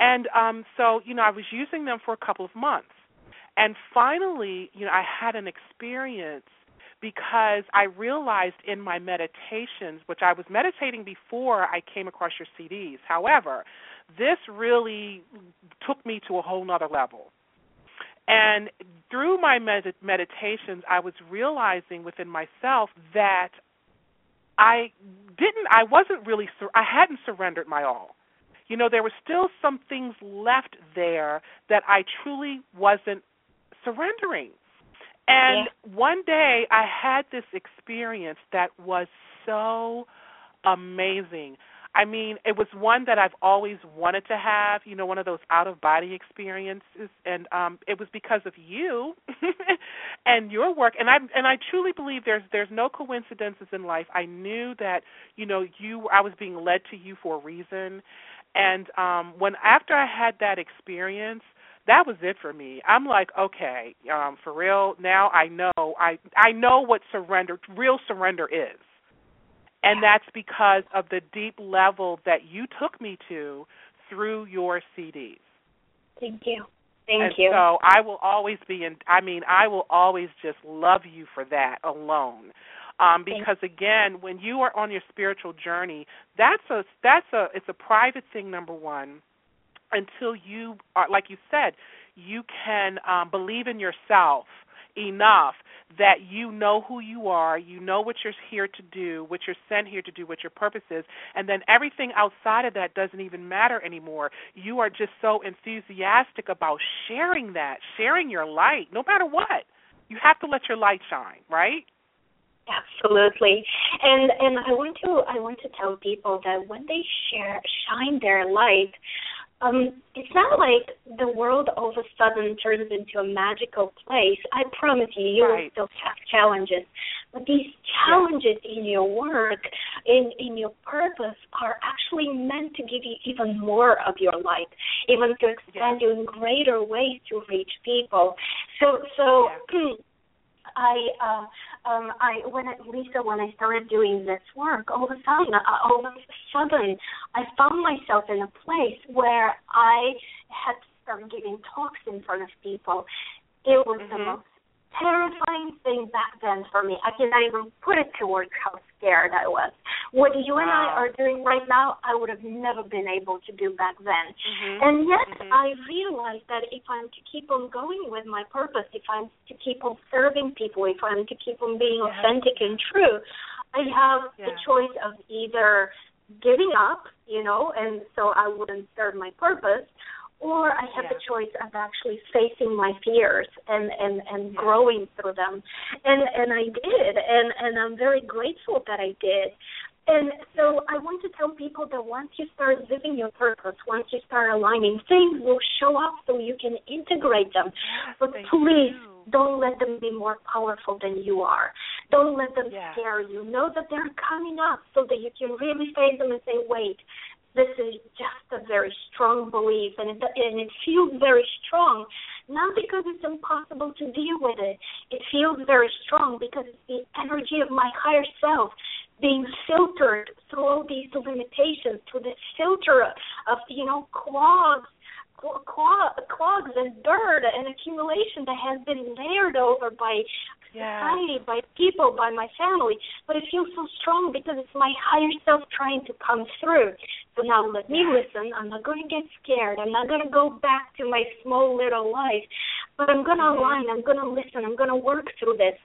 And um so, you know, I was using them for a couple of months. And finally, you know, I had an experience because I realized in my meditations, which I was meditating before I came across your CDs. However, this really took me to a whole nother level. And through my med- meditations, I was realizing within myself that I didn't, I wasn't really, sur- I hadn't surrendered my all. You know, there were still some things left there that I truly wasn't surrendering. And yeah. one day I had this experience that was so amazing. I mean, it was one that I've always wanted to have, you know, one of those out of body experiences and um it was because of you and your work and I and I truly believe there's there's no coincidences in life. I knew that, you know, you I was being led to you for a reason. And um when after I had that experience, that was it for me. I'm like, okay, um, for real. Now I know I I know what surrender, real surrender is, and that's because of the deep level that you took me to through your CDs. Thank you. Thank and you. So I will always be in. I mean, I will always just love you for that alone. Um, because again, when you are on your spiritual journey, that's a that's a it's a private thing. Number one until you are like you said you can um believe in yourself enough that you know who you are, you know what you're here to do, what you're sent here to do, what your purpose is, and then everything outside of that doesn't even matter anymore. You are just so enthusiastic about sharing that, sharing your light, no matter what. You have to let your light shine, right? Absolutely. And and I want to I want to tell people that when they share shine their light, um, it's not like the world all of a sudden turns into a magical place. I promise you, you right. will still have challenges, but these challenges yeah. in your work, in in your purpose, are actually meant to give you even more of your light, even to expand yeah. you in greater ways to reach people. So, so. Yeah. I uh, um, I when I, Lisa when I started doing this work, all of a sudden, uh, all of a sudden, I found myself in a place where I had to start giving talks in front of people. It was mm-hmm. the most terrifying thing back then for me. I cannot even put it to words how scared I was. What you and I are doing right now, I would have never been able to do back then. Mm-hmm. And yet, mm-hmm. I realized that if I'm to keep on going with my purpose, if I'm to keep on serving people, if I'm to keep on being yeah. authentic and true, I have yeah. the choice of either giving up, you know, and so I wouldn't serve my purpose, or I have yeah. the choice of actually facing my fears and and and yeah. growing through them and and I did and and I'm very grateful that I did and so I want to tell people that once you start living your purpose, once you start aligning, things will show up so you can integrate them. But please you. don't let them be more powerful than you are. Don't let them yeah. scare you. Know that they're coming up so that you can really face them and say, wait, this is just a very strong belief, and it, and it feels very strong. Not because it's impossible to deal with it. It feels very strong because it's the energy of my higher self being filtered through all these limitations, through the filter of, you know, clogs clogs and dirt and accumulation that has been layered over by yeah. society, by people, by my family. But it feels so strong because it's my higher self trying to come through. So now let me listen. I'm not going to get scared. I'm not going to go back to my small little life. But I'm going to align. I'm going to listen. I'm going to work through this.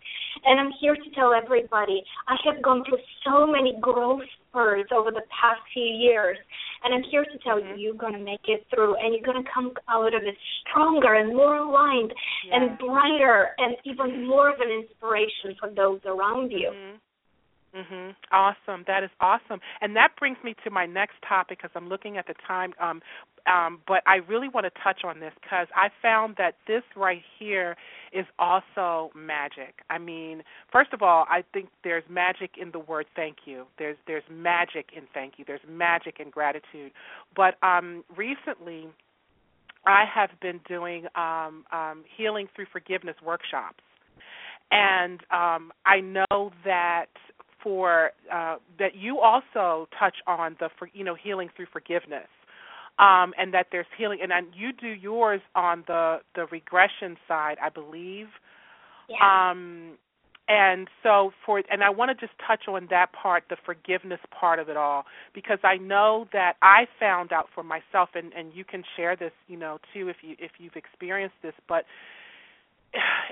And I'm here to tell everybody I have gone through so many growth spurts over the past few years. And I'm here to tell you, you're going to make it through and you're going to come out of it stronger and more aligned yeah. and brighter and even more of an inspiration for those around you. Mm-hmm. Mhm. Awesome. That is awesome. And that brings me to my next topic because I'm looking at the time. Um, um, but I really want to touch on this because I found that this right here is also magic. I mean, first of all, I think there's magic in the word thank you. There's there's magic in thank you. There's magic in gratitude. But um, recently, I have been doing um, um, healing through forgiveness workshops, and um, I know that for uh, that you also touch on the for, you know healing through forgiveness um, and that there's healing and, and you do yours on the the regression side i believe yeah. um and so for and i want to just touch on that part the forgiveness part of it all because i know that i found out for myself and and you can share this you know too if you if you've experienced this but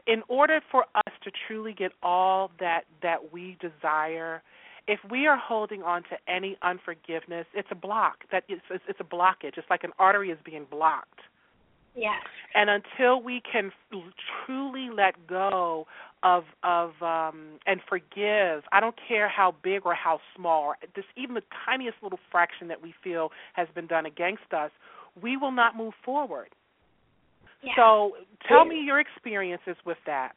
in order for us to truly get all that that we desire, if we are holding on to any unforgiveness, it's a block. That it's, it's a blockage. It's like an artery is being blocked. Yes. And until we can truly let go of of um and forgive, I don't care how big or how small, this even the tiniest little fraction that we feel has been done against us, we will not move forward. Yeah. So tell me your experiences with that.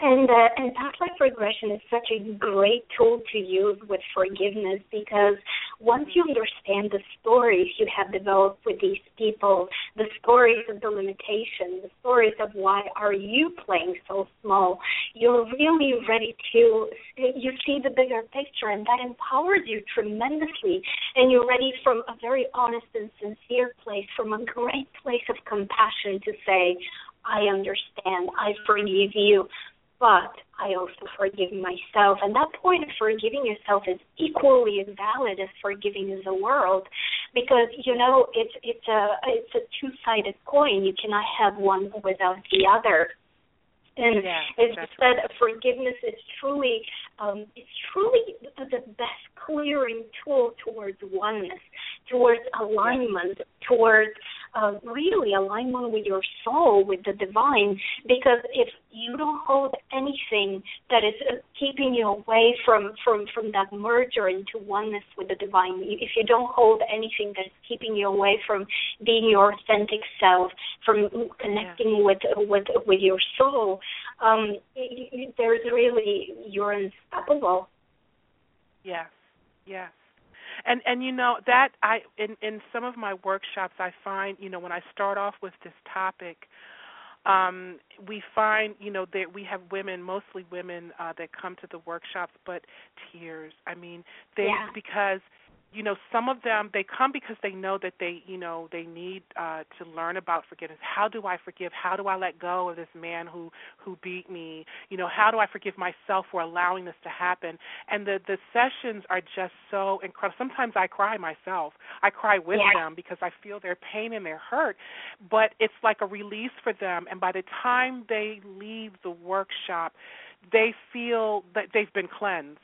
And uh, and past life regression is such a great tool to use with forgiveness because once you understand the stories you have developed with these people, the stories of the limitation, the stories of why are you playing so small, you're really ready to you see the bigger picture and that empowers you tremendously. And you're ready from a very honest and sincere place, from a great place of compassion to say, I understand, I forgive you but I also forgive myself. And that point of forgiving yourself is equally as valid as forgiving the world, because you know it's it's a it's a two sided coin. You cannot have one without the other. And yeah, as you said, right. forgiveness is truly um, it's truly the best clearing tool towards oneness, towards alignment, towards uh, really alignment with your soul, with the divine. Because if you don't hold anything that is uh, keeping you away from from from that merger into oneness with the divine if you don't hold anything that is keeping you away from being your authentic self from connecting yeah. with with with your soul um there's really you're unstoppable yes yes and and you know that i in in some of my workshops i find you know when i start off with this topic um we find you know that we have women mostly women uh that come to the workshops but tears i mean they yeah. because you know some of them they come because they know that they you know they need uh to learn about forgiveness. How do i forgive? How do i let go of this man who who beat me? You know how do i forgive myself for allowing this to happen? And the the sessions are just so incredible. Sometimes i cry myself. I cry with yeah. them because i feel their pain and their hurt. But it's like a release for them. And by the time they leave the workshop they feel that they've been cleansed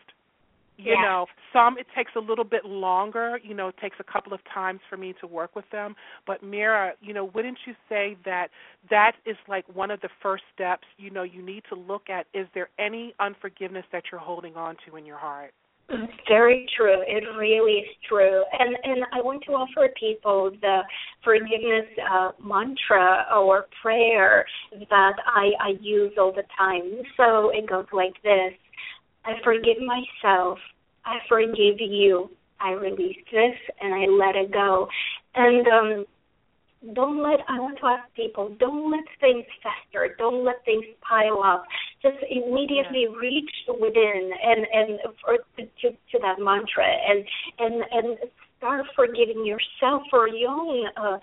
you yeah. know some it takes a little bit longer you know it takes a couple of times for me to work with them but mira you know wouldn't you say that that is like one of the first steps you know you need to look at is there any unforgiveness that you're holding on to in your heart very true. It really is true. And and I want to offer people the forgiveness uh, mantra or prayer that I, I use all the time. So it goes like this. I forgive myself. I forgive you. I release this and I let it go. And um don't let I want to ask people, don't let things fester, don't let things pile up. Just immediately yeah. reach within and and for, to to that mantra and and and start forgiving yourself for your own uh,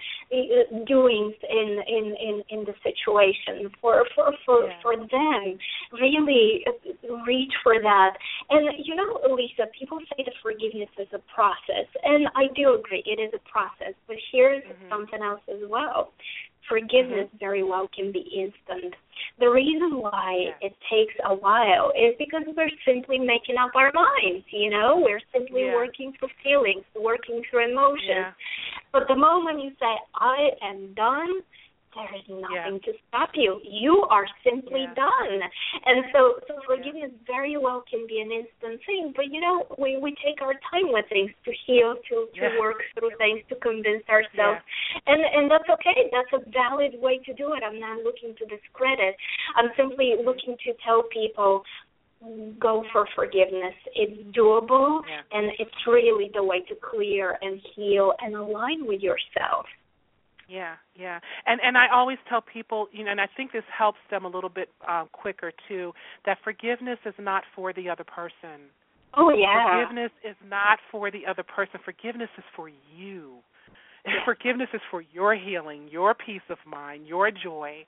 doings in in in in the situation. For for for yeah. for them really reach for that. And you know lisa people say that forgiveness is a process. And i do agree it is a process. But here's mm-hmm. something else as well forgiveness mm-hmm. very well can be instant. The reason why yeah. it takes a while is because we're simply making up our minds, you know, we're simply yeah. working through feelings, working through emotions. Yeah. But the moment you say, I am done, there is nothing yeah. to stop you. You are simply yeah. done. And so, so forgiveness very well can be an instant thing. But you know, we we take our time with things to heal, to to yeah. work through things, to convince ourselves, and and that's okay. That's a valid way to do it. I'm not looking to discredit. I'm simply looking to tell people go for forgiveness. It's doable yeah. and it's really the way to clear and heal and align with yourself. Yeah, yeah, and and I always tell people, you know, and I think this helps them a little bit uh, quicker too. That forgiveness is not for the other person. Oh yeah. Forgiveness is not for the other person. Forgiveness is for you. Yeah. Forgiveness is for your healing, your peace of mind, your joy.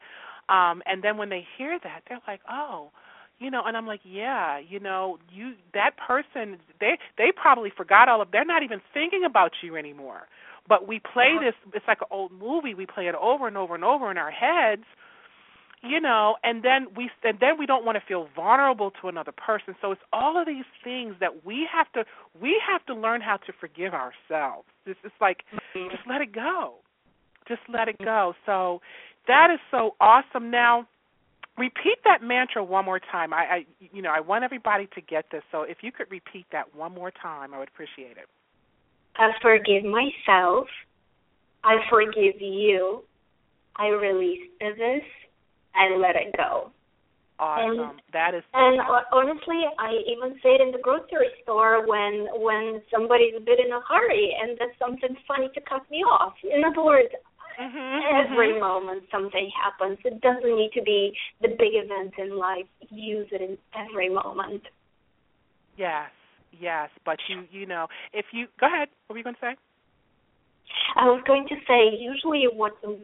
Um, and then when they hear that, they're like, oh, you know and i'm like yeah you know you that person they they probably forgot all of they're not even thinking about you anymore but we play this it's like an old movie, we play it over and over and over in our heads, you know, and then we and then we don't want to feel vulnerable to another person. So it's all of these things that we have to we have to learn how to forgive ourselves. It's just like mm-hmm. just let it go. Just let it go. So that is so awesome. Now, repeat that mantra one more time. I, I you know, I want everybody to get this. So if you could repeat that one more time, I would appreciate it. I forgive myself. I forgive you. I release this. I let it go. Awesome. And, that is. And honestly, I even say it in the grocery store when when somebody's a bit in a hurry and there's something funny to cut me off. In other words, mm-hmm, every mm-hmm. moment something happens. It doesn't need to be the big event in life. Use it in every moment. Yes, yes, but you you know if you go ahead, what were you going to say? I was going to say, usually, what the,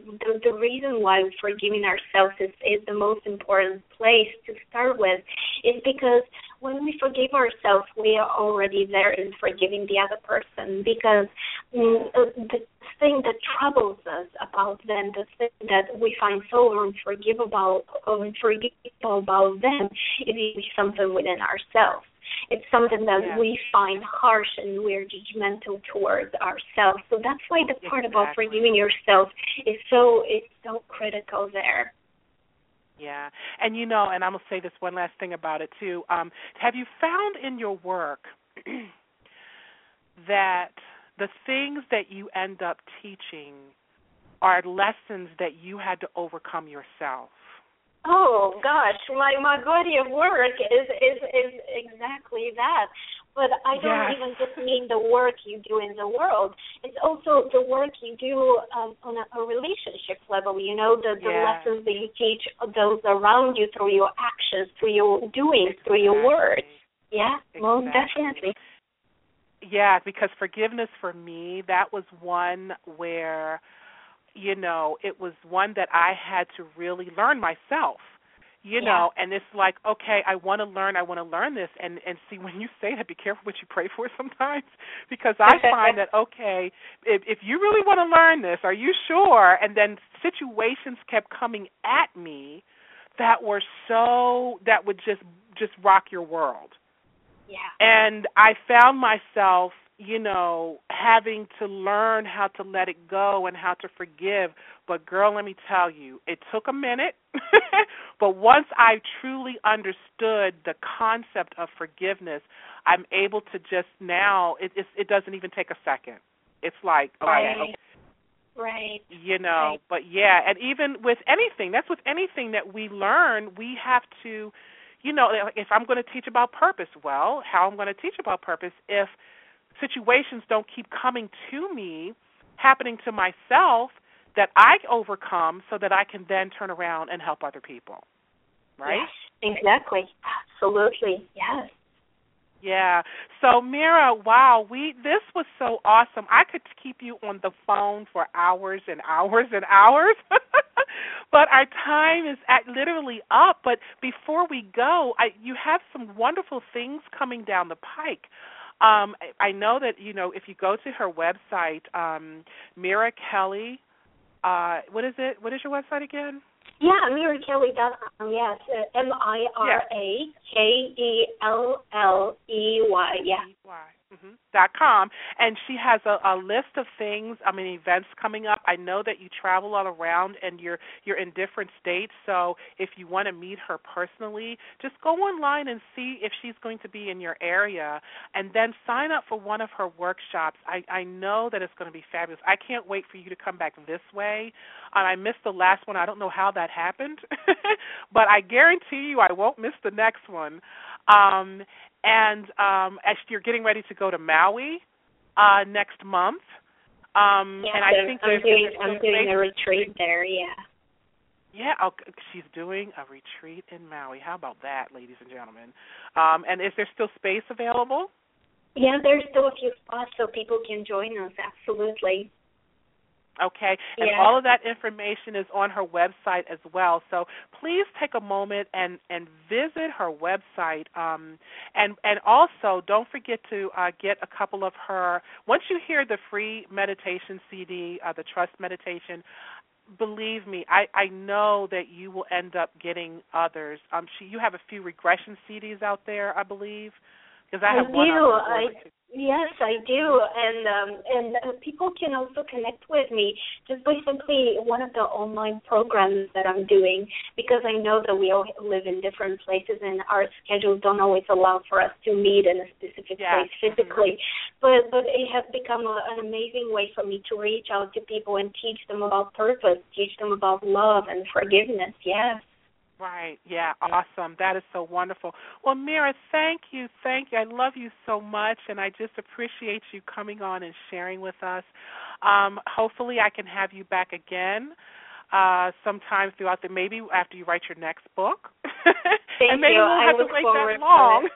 the reason why forgiving ourselves is, is the most important place to start with is because when we forgive ourselves, we are already there in forgiving the other person. Because mm, the thing that troubles us about them, the thing that we find so unforgivable, unforgivable about them, is something within ourselves. It's something that yeah. we find harsh and we're judgmental towards ourselves. So that's why the part exactly. about forgiving yourself is so is so critical there. Yeah. And you know, and I'm going to say this one last thing about it too. Um have you found in your work that the things that you end up teaching are lessons that you had to overcome yourself? Oh gosh, my my body of work is is is exactly that. But I don't yes. even just mean the work you do in the world. It's also the work you do um, on a, a relationship level. You know, the the yes. lessons that you teach those around you through your actions, through your doing, exactly. through your words. Yeah, exactly. well, definitely. Yeah, because forgiveness for me, that was one where you know, it was one that I had to really learn myself. You Yeah. know, and it's like, okay, I want to learn, I want to learn this, and and see when you say that, be careful what you pray for sometimes, because I find that okay, if if you really want to learn this, are you sure? And then situations kept coming at me that were so that would just just rock your world. Yeah. And I found myself, you know, having to learn how to let it go and how to forgive. But girl, let me tell you, it took a minute. but once I truly understood the concept of forgiveness, I'm able to just now it it, it doesn't even take a second. It's like, oh, okay, Right. okay, Right. you know Right. but yeah and even with anything that's with anything that we learn we have to you know if i'm going to teach about purpose well how i'm going to teach about purpose if situations don't keep coming to me happening to myself that i overcome so that i can then turn around and help other people right Yes, exactly. Absolutely. Yes. Yeah. So Mira, wow, we this was so awesome. I could keep you on the phone for hours and hours and hours. but our time is at literally up. But before we go, I you have some wonderful things coming down the pike. Um, I, know that you know if you go to her website, um, Mira Kelley. Uh, what is it? What is your website again? Yeah, Mira Kelley. MiraKelley.com. Yes, uh, M I R A K E L L E Y. Yeah. Mm-hmm. dot com, and she has a, a list of things. I mean, events coming up. I know that you travel all around, and you're you're in different states. So if you want to meet her personally, just go online and see if she's going to be in your area, and then sign up for one of her workshops. I I know that it's going to be fabulous. I can't wait for you to come back this way. Um, I missed the last one. I don't know how that happened, but I guarantee you I won't miss the next one. Um, and um, as you're getting ready to go to Maui uh, next month, um, Yeah, and I so think I'm there's, doing I'm doing a retreat there. Yeah. Yeah, oh, she's doing a retreat in Maui. How about that, ladies and gentlemen? Um, and is there still space available? Yeah, there's still a few spots so people can join us. Absolutely. Okay, and Yeah. all of that information is on her website as well. So please take a moment and and visit her website. Um, and and also don't forget to uh, get a couple of her. Once you hear the free meditation CD, uh, the Trust Meditation, believe me, I I know that you will end up getting others. Um, she you have a few regression CDs out there, I believe, because I I have one. do. I. Yes, I do, and um, and uh, people can also connect with me just by simply one of the online programs that I'm doing because I know that we all live in different places and our schedules don't always allow for us to meet in a specific Yeah. place physically. But but it has become a, an amazing way for me to reach out to people and teach them about purpose, teach them about love and forgiveness. Yes. Right. Yeah. Awesome. That is so wonderful. Well, Mira, thank you. Thank you. I love you so much, and I just appreciate you coming on and sharing with us. Um, hopefully, I can have you back again uh, sometime throughout the maybe after you write your next book. Thank and maybe you. we'll I have look to wait forward that to long.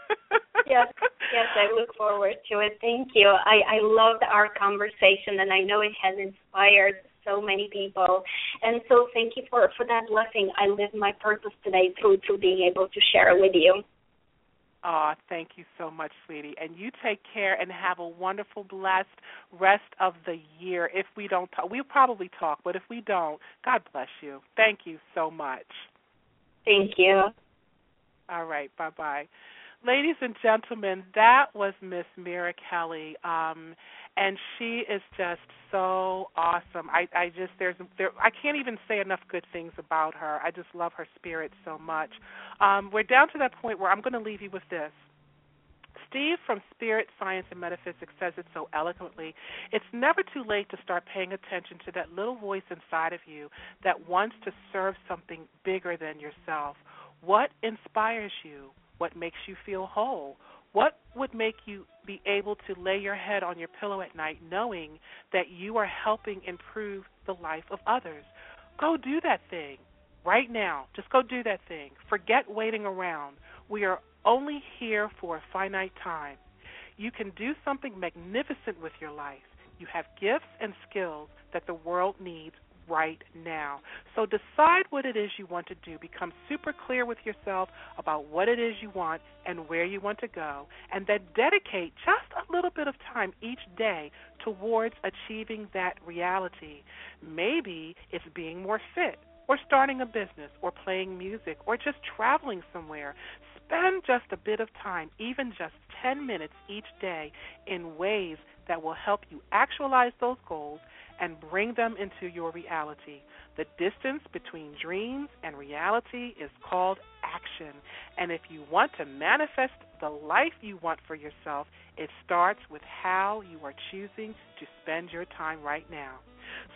yes, yes, I look forward to it. Thank you. I, I loved our conversation, and I know it has inspired so many people. And so, thank you for for that blessing. I live my purpose today through through being able to share it with you. Oh, thank you so much, sweetie. And you take care and have a wonderful, blessed rest of the year. If we don't talk, we'll probably talk, but if we don't, God bless you. Thank you so much. Thank you. All right, bye bye. ladies and gentlemen, that was Miss Mira Kelley. Um, and she is just so awesome. I I just there's there I can't even say enough good things about her. I just love her spirit so much. Um, we're down to that point where I'm going to leave you with this. Steve from Spirit Science and Metaphysics says it so eloquently. It's never too late to start paying attention to that little voice inside of you that wants to serve something bigger than yourself. What inspires you? What makes you feel whole? What would make you be able to lay your head on your pillow at night knowing that you are helping improve the life of others? Go do that thing right now. Just go do that thing. Forget waiting around. We are only here for a finite time. You can do something magnificent with your life. You have gifts and skills that the world needs right now. So decide what it is you want to do. Become super clear with yourself about what it is you want and where you want to go, and then dedicate just a little bit of time each day towards achieving that reality. Maybe it's being more fit. Or starting a business, or playing music, or just traveling somewhere. Spend just a bit of time, even just 10 minutes each day, in ways that will help you actualize those goals and bring them into your reality. The distance between dreams and reality is called action. And if you want to manifest the life you want for yourself, it starts with how you are choosing to spend your time right now.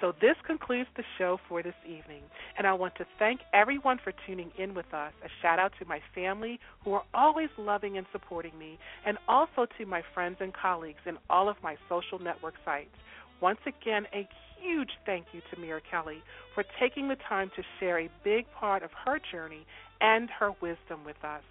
So, this concludes the show for this evening, and I want to thank everyone for tuning in with us. A shout out to my family who are always loving and supporting me, and also to my friends and colleagues in all of my social network sites. Once again, a huge thank you to Mira Kelley for taking the time to share a big part of her journey and her wisdom with us.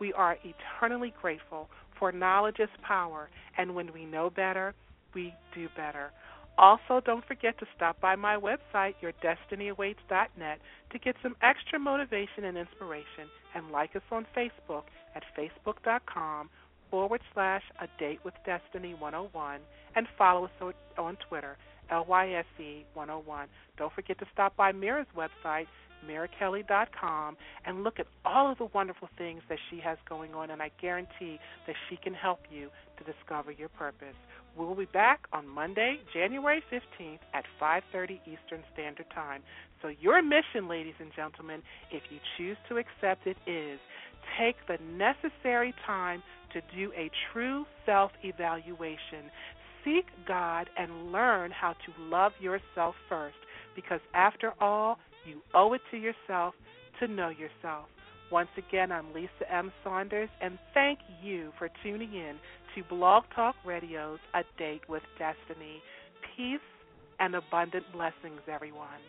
We are eternally grateful for knowledge is power, and when we know better, we do better. Also, don't forget to stop by my website, yourdestinyawaits.net, to get some extra motivation and inspiration, and like us on Facebook at facebook.com forward slash a date with destiny 101 and follow us on Twitter, LYSE 101. Don't forget to stop by Mira's website, mirakelley.com, and look at all of the wonderful things that she has going on, and I guarantee that she can help you to discover your purpose. We'll be back on Monday, January 15th at 5:30 Eastern Standard Time. So your mission, ladies and gentlemen, if you choose to accept it is take the necessary time to do a true self-evaluation. Seek God and learn how to love yourself first because after all, you owe it to yourself to know yourself. Once again, I'm Lisa M. Saunders, and thank you for tuning in to Blog Talk Radio's A Date with Destiny. Peace and abundant blessings, everyone.